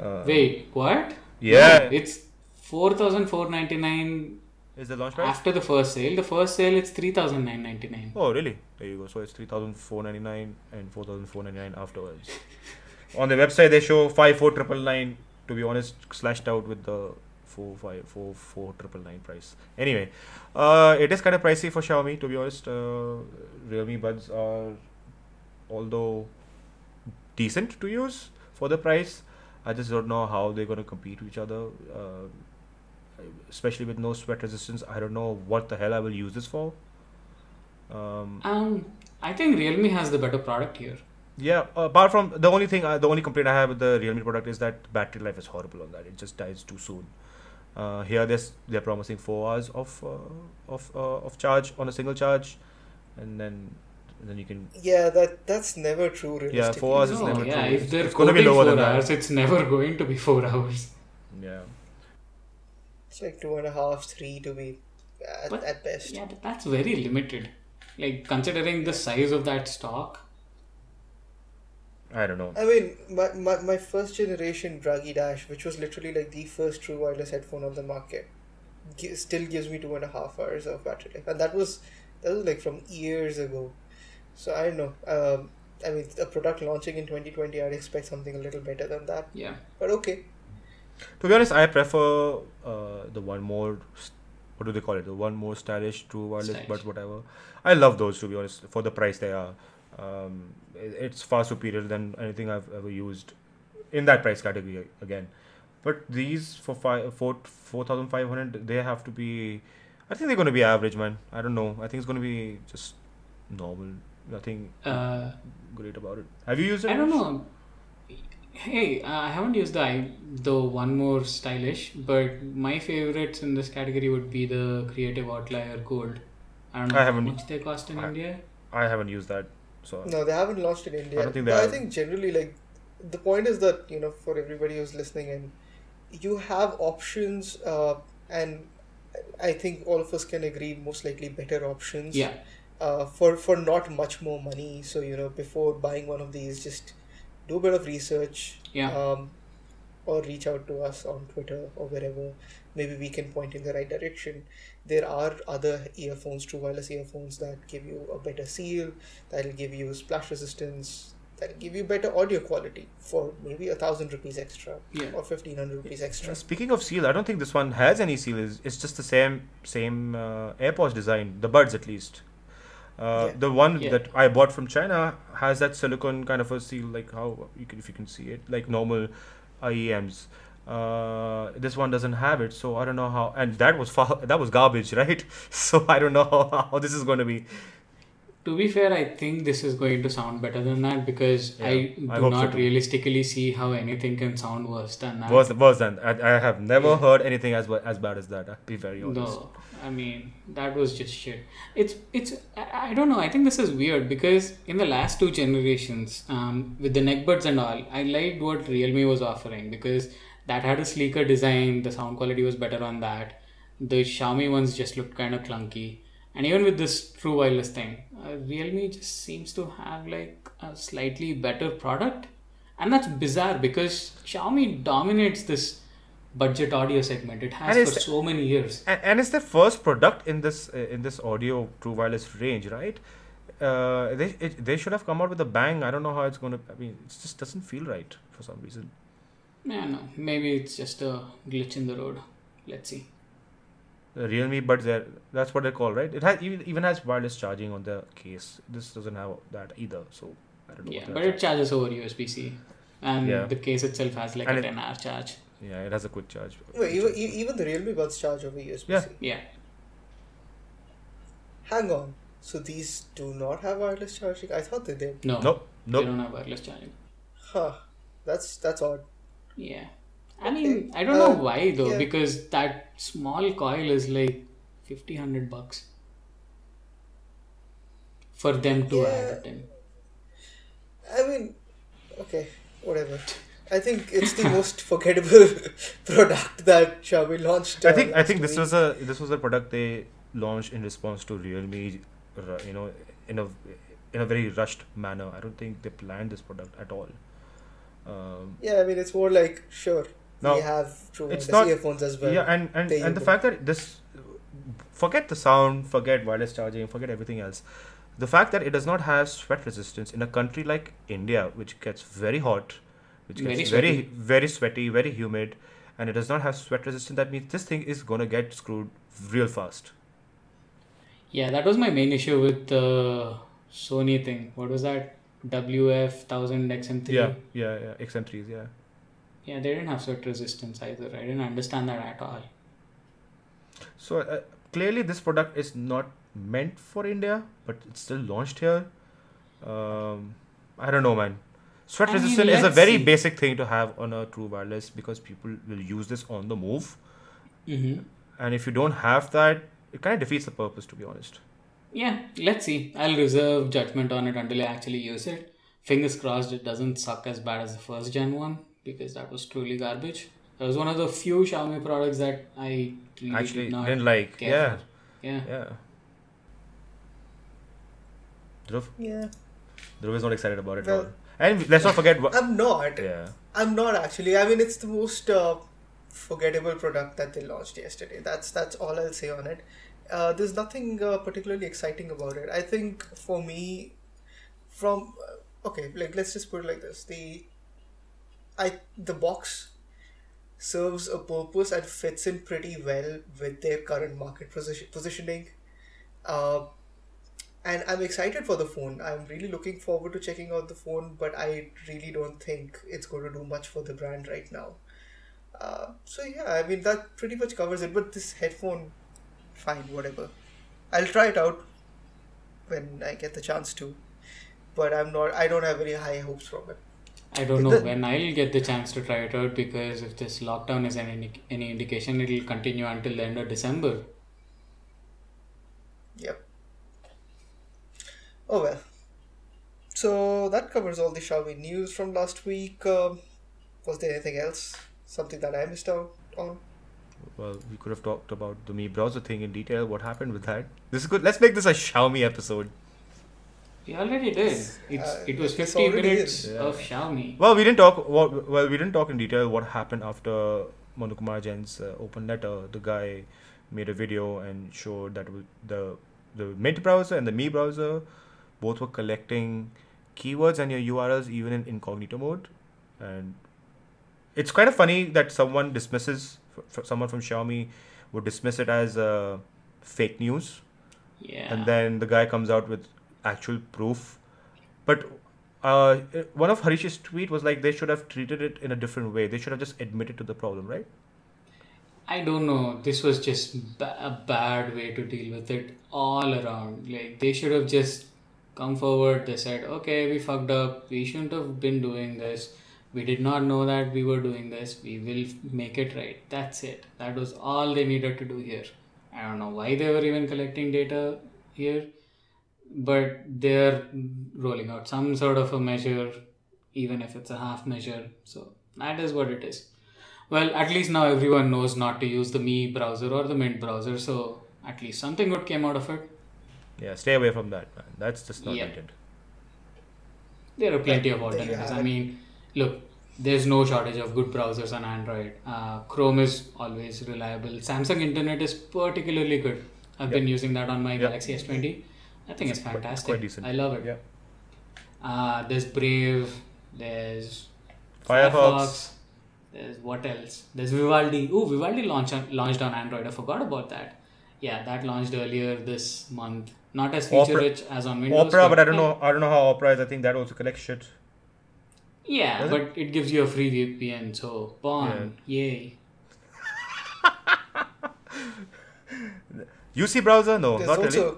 B: Uh,
C: Wait, what?
B: Yeah,
C: No, it's 4499
B: is the launch price?
C: after the first sale. The first sale it's 3999.
B: Oh, really? There you go. So it's three thousand four ninety nine and four thousand four ninety nine afterwards. On the website, they show five four triple nine. To be honest, slashed out with the four five four four triple nine price. Anyway, uh, it is kind of pricey for Xiaomi. To be honest, uh, Realme buds are, although decent to use for the price. I just don't know how they're gonna compete with each other. Uh, especially with no sweat resistance, I don't know what the hell I will use this for. Um,
C: Um, I think Realme has the better product here.
B: Yeah, apart from the only thing, uh, the only complaint I have with the Realme product is that battery life is horrible on that. It just dies too soon. Uh, here, this they're promising four hours of uh, of uh, of charge on a single charge, and then and then you can
A: Yeah, that that's never true. Realistically.
B: four hours is
C: No,
B: never
C: yeah,
B: true.
C: if they're
B: It's gonna be lower
C: four
B: than that.
C: hours, it's never going to be four hours.
B: yeah.
A: It's like two and a half, three to be at,
C: But-
A: at best.
C: Yeah, but that's very limited. Like considering the size of that stock.
B: I don't know.
A: I mean, my, my, my first generation Bragi Dash, which was literally like the first true wireless headphone on the market, gi- still gives me two and a half hours of battery life, and that was that was like from years ago. So I don't know. Um, I mean, a product launching in 2020, I'd expect something a little better than that.
C: Yeah.
A: But okay.
B: To be honest, I prefer uh, the one more. st- What do they call it? The one more stylish true wireless,
C: Stylish.
B: but whatever. I love those to be honest. For the price they are, um, it's far superior than anything I've ever used in that price category again. But these for five, four, four thousand five hundred, they have to be. I think they're going to be average, man. I don't know. I think it's going to be just normal. Nothing
C: Uh,
B: great about it. Have you used it?
C: I don't know. Hey, uh, I haven't used the i- the one more stylish, but my favorites in this category would be the Creative Outlier Gold. I don't know
B: I
C: how
B: haven't-
C: much they cost in
B: I-
C: India.
B: I haven't used that. So
A: No, they haven't launched in India.
B: I don't think they
A: But I think generally, like, the point is that, you know, for everybody who's listening, and you have options, uh, and I think all of us can agree most likely better options.
C: Yeah,
A: uh, for for not much more money. So you know, before buying one of these, just do a bit of research.
C: Yeah.
A: Um, or reach out to us on Twitter or wherever. Maybe we can point in the right direction. There are other earphones, true wireless earphones that give you a better seal, that'll give you splash resistance, that'll give you better audio quality for maybe a thousand rupees extra
C: yeah.
A: or fifteen hundred rupees extra.
B: Speaking of seal, I don't think this one has any seal. It's, it's just the same same uh, AirPods design, the buds at least. Uh,
A: Yeah.
B: The one
C: Yeah.
B: that I bought from China has that silicone kind of a seal, like how you can if you can see it, like normal IEMs. Uh, this one doesn't have it, so I don't know how. And that was far, that was garbage, right? So I don't know how, how this is going to be.
C: To be fair, I think this is going to sound better than that because
B: Yeah,
C: I do
B: I hope so
C: not realistically see how anything can sound worse than that.
B: Worse, worse than I, I have never
C: Yeah.
B: heard anything as as bad as that. I'll be very honest.
C: No, I mean that was just shit. It's it's I, I don't know. I think this is weird because in the last two generations, um, with the neckbuds and all, I liked what Realme was offering because that had a sleeker design. The sound quality was better on that. The Xiaomi ones just looked kind of clunky, and even with this true wireless thing, uh, Realme just seems to have like a slightly better product, and that's bizarre because Xiaomi dominates this budget audio segment. It has for
B: it's-
C: so many years.
B: and, and it's the first product in this uh, in this audio true wireless range right uh, they it, they should have come out with a bang i don't know how it's going to i mean it just doesn't feel right for some reason
C: Yeah, no, maybe it's just a glitch in the road. Let's see.
B: The realme buds there that's what they call right it has even, even has wireless charging on the case this doesn't have that either so i don't know
C: Yeah, but it charges over USB C, and
B: Yeah.
C: the case itself has like
B: And
C: a
B: it-
C: 10 hour charge.
B: yeah it has a quick charge
A: Wait, even, e- even the Realme buds charge over USB-C.
B: Yeah.
C: Yeah,
A: Hang on. So these do not have wireless charging? I thought they did.
C: no,
B: nope Nope.
C: they
B: nope
C: don't have wireless charging.
A: Huh. That's that's odd.
C: Yeah, I mean, I don't know
A: Uh,
C: why though,
A: yeah.
C: because that small coil is like 50, 100 bucks for them to
A: Yeah.
C: add it in.
A: I mean, okay, whatever. I think it's the most forgettable product that Xiaomi launched.
B: i
A: uh,
B: think i think this
A: week.
B: was a this was a product they launched in response to realme ru- you know in a in a very rushed manner i don't think they planned this product at all um,
A: Yeah, I mean, it's more like sure
B: No,
A: we have true
B: it's
A: wireless
B: not-
A: earphones as well.
B: yeah and and, and the fact that this forget the sound forget wireless charging forget everything else the fact that it does not have sweat resistance in a country like india which gets very hot which
C: Very
B: gets very
C: sweaty.
B: very sweaty very humid and it does not have sweat resistance that means this thing is going to get screwed real fast
C: Yeah, that was my main issue with the Sony thing. What was that? WF 1000 XM3?
B: yeah yeah yeah xm3s yeah
C: Yeah, they didn't have sweat resistance either. I didn't understand that at all.
B: so uh, clearly this product is not meant for india but it's still launched here um, i don't know man sweat
C: I mean,
B: resistant is a very
C: see.
B: basic thing to have on a true wireless because people will use this on the move
C: Mm-hmm.
B: and if you don't have that it kind of defeats the purpose to be honest
C: Yeah, let's see. I'll reserve judgment on it until I actually use it. Fingers crossed it doesn't suck as bad as the first gen one because that was truly garbage. That was one of the few Xiaomi products that I really
B: actually
C: did not
B: didn't like
C: care
B: yeah
C: for. Yeah.
B: yeah Dhruv,
A: yeah,
B: Dhruv is not excited about it at
A: Well-
B: all and let's not forget what
A: I'm not.
B: yeah
A: I'm not actually. I mean, it's the most uh, forgettable product that they launched yesterday. That's that's all I'll say on it. Uh, there's nothing uh, particularly exciting about it. I think for me, from uh, okay, like let's just put it like this: the I the box serves a purpose and fits in pretty well with their current market position, positioning. Uh, and I'm excited for the phone. I'm really looking forward to checking out the phone, but I really don't think it's going to do much for the brand right now. Uh, so yeah, I mean that pretty much covers it. But this headphone, fine, whatever. I'll try it out when I get the chance to. But I'm not. I don't have very high hopes from it.
C: I don't know
A: The-
C: when I'll get the chance to try it out because if this lockdown is any any indication, it'll continue until the end of December.
A: Yep. Oh well. So that covers all the Xiaomi news from last week. Um, was there anything else? Something that I missed out on?
B: Well, we could have talked about the Mi browser thing in detail. What happened with that? This is good. Let's make this a Xiaomi episode.
C: We already did. It's
A: Uh,
C: it was
A: this
C: 50 minutes
B: is.
C: of Xiaomi.
B: Well, we didn't talk. Well, well, we didn't talk in detail what happened after Manu Kumar Jain's uh, open letter. The guy made a video and showed that the the Mint browser and the Mi browser both were collecting keywords and your URLs even in incognito mode, and it's kind of funny that someone dismisses f- f- someone from Xiaomi would dismiss it as uh, fake news
C: Yeah.
B: and then the guy comes out with actual proof but uh, one of harish's tweet was like they should have treated it in a different way they should have just admitted to the problem right
C: I don't know. This was just ba- a bad way to deal with it all around. Like they should have just come forward. They said, "Okay, we fucked up. We shouldn't have been doing this. We did not know that we were doing this. We will make it right." That's it. That was all they needed to do here. I don't know why they were even collecting data here, but they're rolling out some sort of a measure, even if it's a half measure. So that is what it is. Well, at least now everyone knows not to use the Mi browser or the Mint browser, so at least something good came out of it.
B: yeah stay away from that man that's just not
C: Yeah.
B: needed
C: There are plenty of alternatives.
A: have
C: I mean, look, there's no shortage of good browsers on Android. Uh, Chrome is always reliable. Samsung Internet is particularly good. I've been using that on my
B: Yep.
C: Galaxy S20. I think it's
B: It's
C: fantastic.
B: quite decent.
C: I love it.
B: yeah
C: Uh, there's Brave. There's
B: Firefox.
C: There's what else? There's Vivaldi. Oh, Vivaldi launched on, launched on Android. I forgot about that. Yeah, that launched earlier this month. Not as feature
B: Opera-
C: rich as on Windows.
B: opera but i don't
C: yeah.
B: know i don't know how opera is i think that also collects shit
C: Yeah,
B: Does
C: but it gives you a free VPN, so bon, yay.
B: uc browser no
A: There's
B: not
A: also
B: really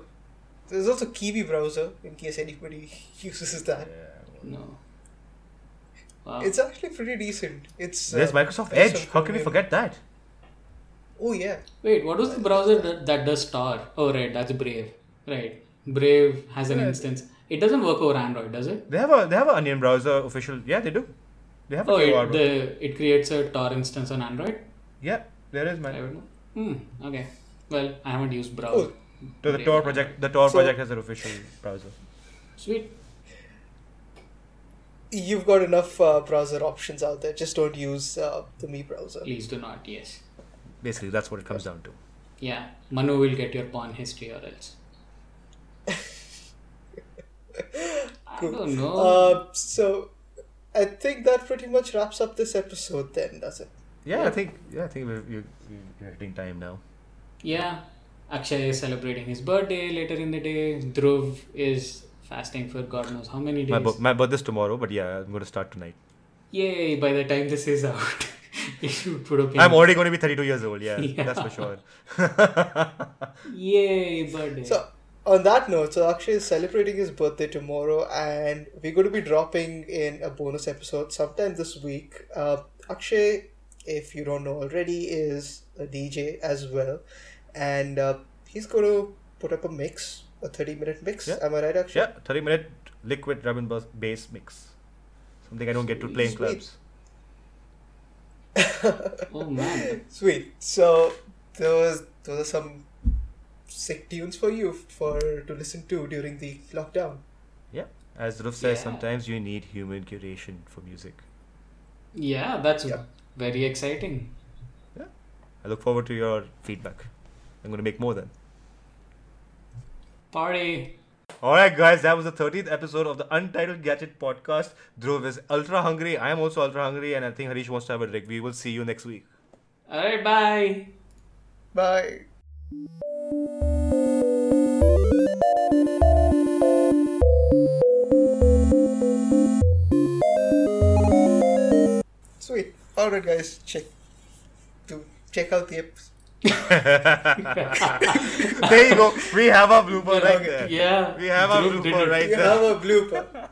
A: there's also Kiwi browser in case anybody uses that.
C: No. Wow.
A: It's actually pretty decent. It's
B: there's
A: uh,
B: microsoft edge how can we forget that
A: Oh yeah,
C: Wait, what was the browser that, that does Tor? Oh, right, that's Brave. Right. Brave has an
A: Yeah.
C: instance. It doesn't work over Android, does it?
B: they have a they have an onion browser official yeah they do they have a
C: Oh,
B: KOR
C: it, the, it creates a Tor instance on Android?
B: yeah there is
C: I
B: man
C: don't know. Hmm, okay. Well, I haven't used browser.
A: Oh,
B: So the Tor
C: on
B: project, the Tor
A: So-
B: project has an official browser.
C: Sweet.
A: you've got enough uh, browser options out there. Just don't use uh, the Mi browser.
C: Please do not, yes.
B: Basically, that's what it comes down to.
C: Yeah, Manu will get your porn history or else. I
A: Cool.
C: don't know.
A: Uh, so I think that pretty much wraps up this episode. Then does it?
B: Yeah,
C: Yeah.
B: I think yeah, I think we're, we're, we're hitting time now.
C: yeah, Akshay is celebrating his birthday later in the day. Dhruv is fasting for God knows how many days.
B: My bu- my birthday's tomorrow, but yeah, I'm going to start tonight.
C: Yay, by the time this is out, you should put up
B: I'm already going to be 32 years old. Yeah,
C: Yeah.
B: that's for sure.
C: Yay, birthday.
A: So on that note, so Akshay is celebrating his birthday tomorrow, and we're going to be dropping in a bonus episode sometime this week. Uh, Akshay, if you don't know already, is a DJ as well, and uh, he's going to put up a mix, a thirty-minute mix.
B: Yeah.
A: Am I right, Akshay?
B: yeah, 30 minute liquid drum and bass- bass mix. Something I don't get to play in clubs.
C: oh man.
A: Sweet. So those those are some sick tunes for you for to listen to during the lockdown.
B: Yeah, as Dhruv says,
C: Yeah.
B: sometimes you need human curation for music.
C: Yeah, that's
A: Yeah.
C: very exciting.
B: Yeah, I look forward to your feedback. I'm going to make more then.
C: Party.
B: All right, guys, that was the 13th episode of the Untitled Gadget podcast. Dhruv is ultra hungry. I am also ultra hungry, and I think Harish wants to have a drink. We will see you next week.
C: All right, bye.
A: Bye. Sweet. Alright guys, check to check out the episode.
B: There you go. We have a blooper right there.
C: Yeah.
B: We have
C: a
B: blooper right
A: You
B: there.
A: We have a blooper.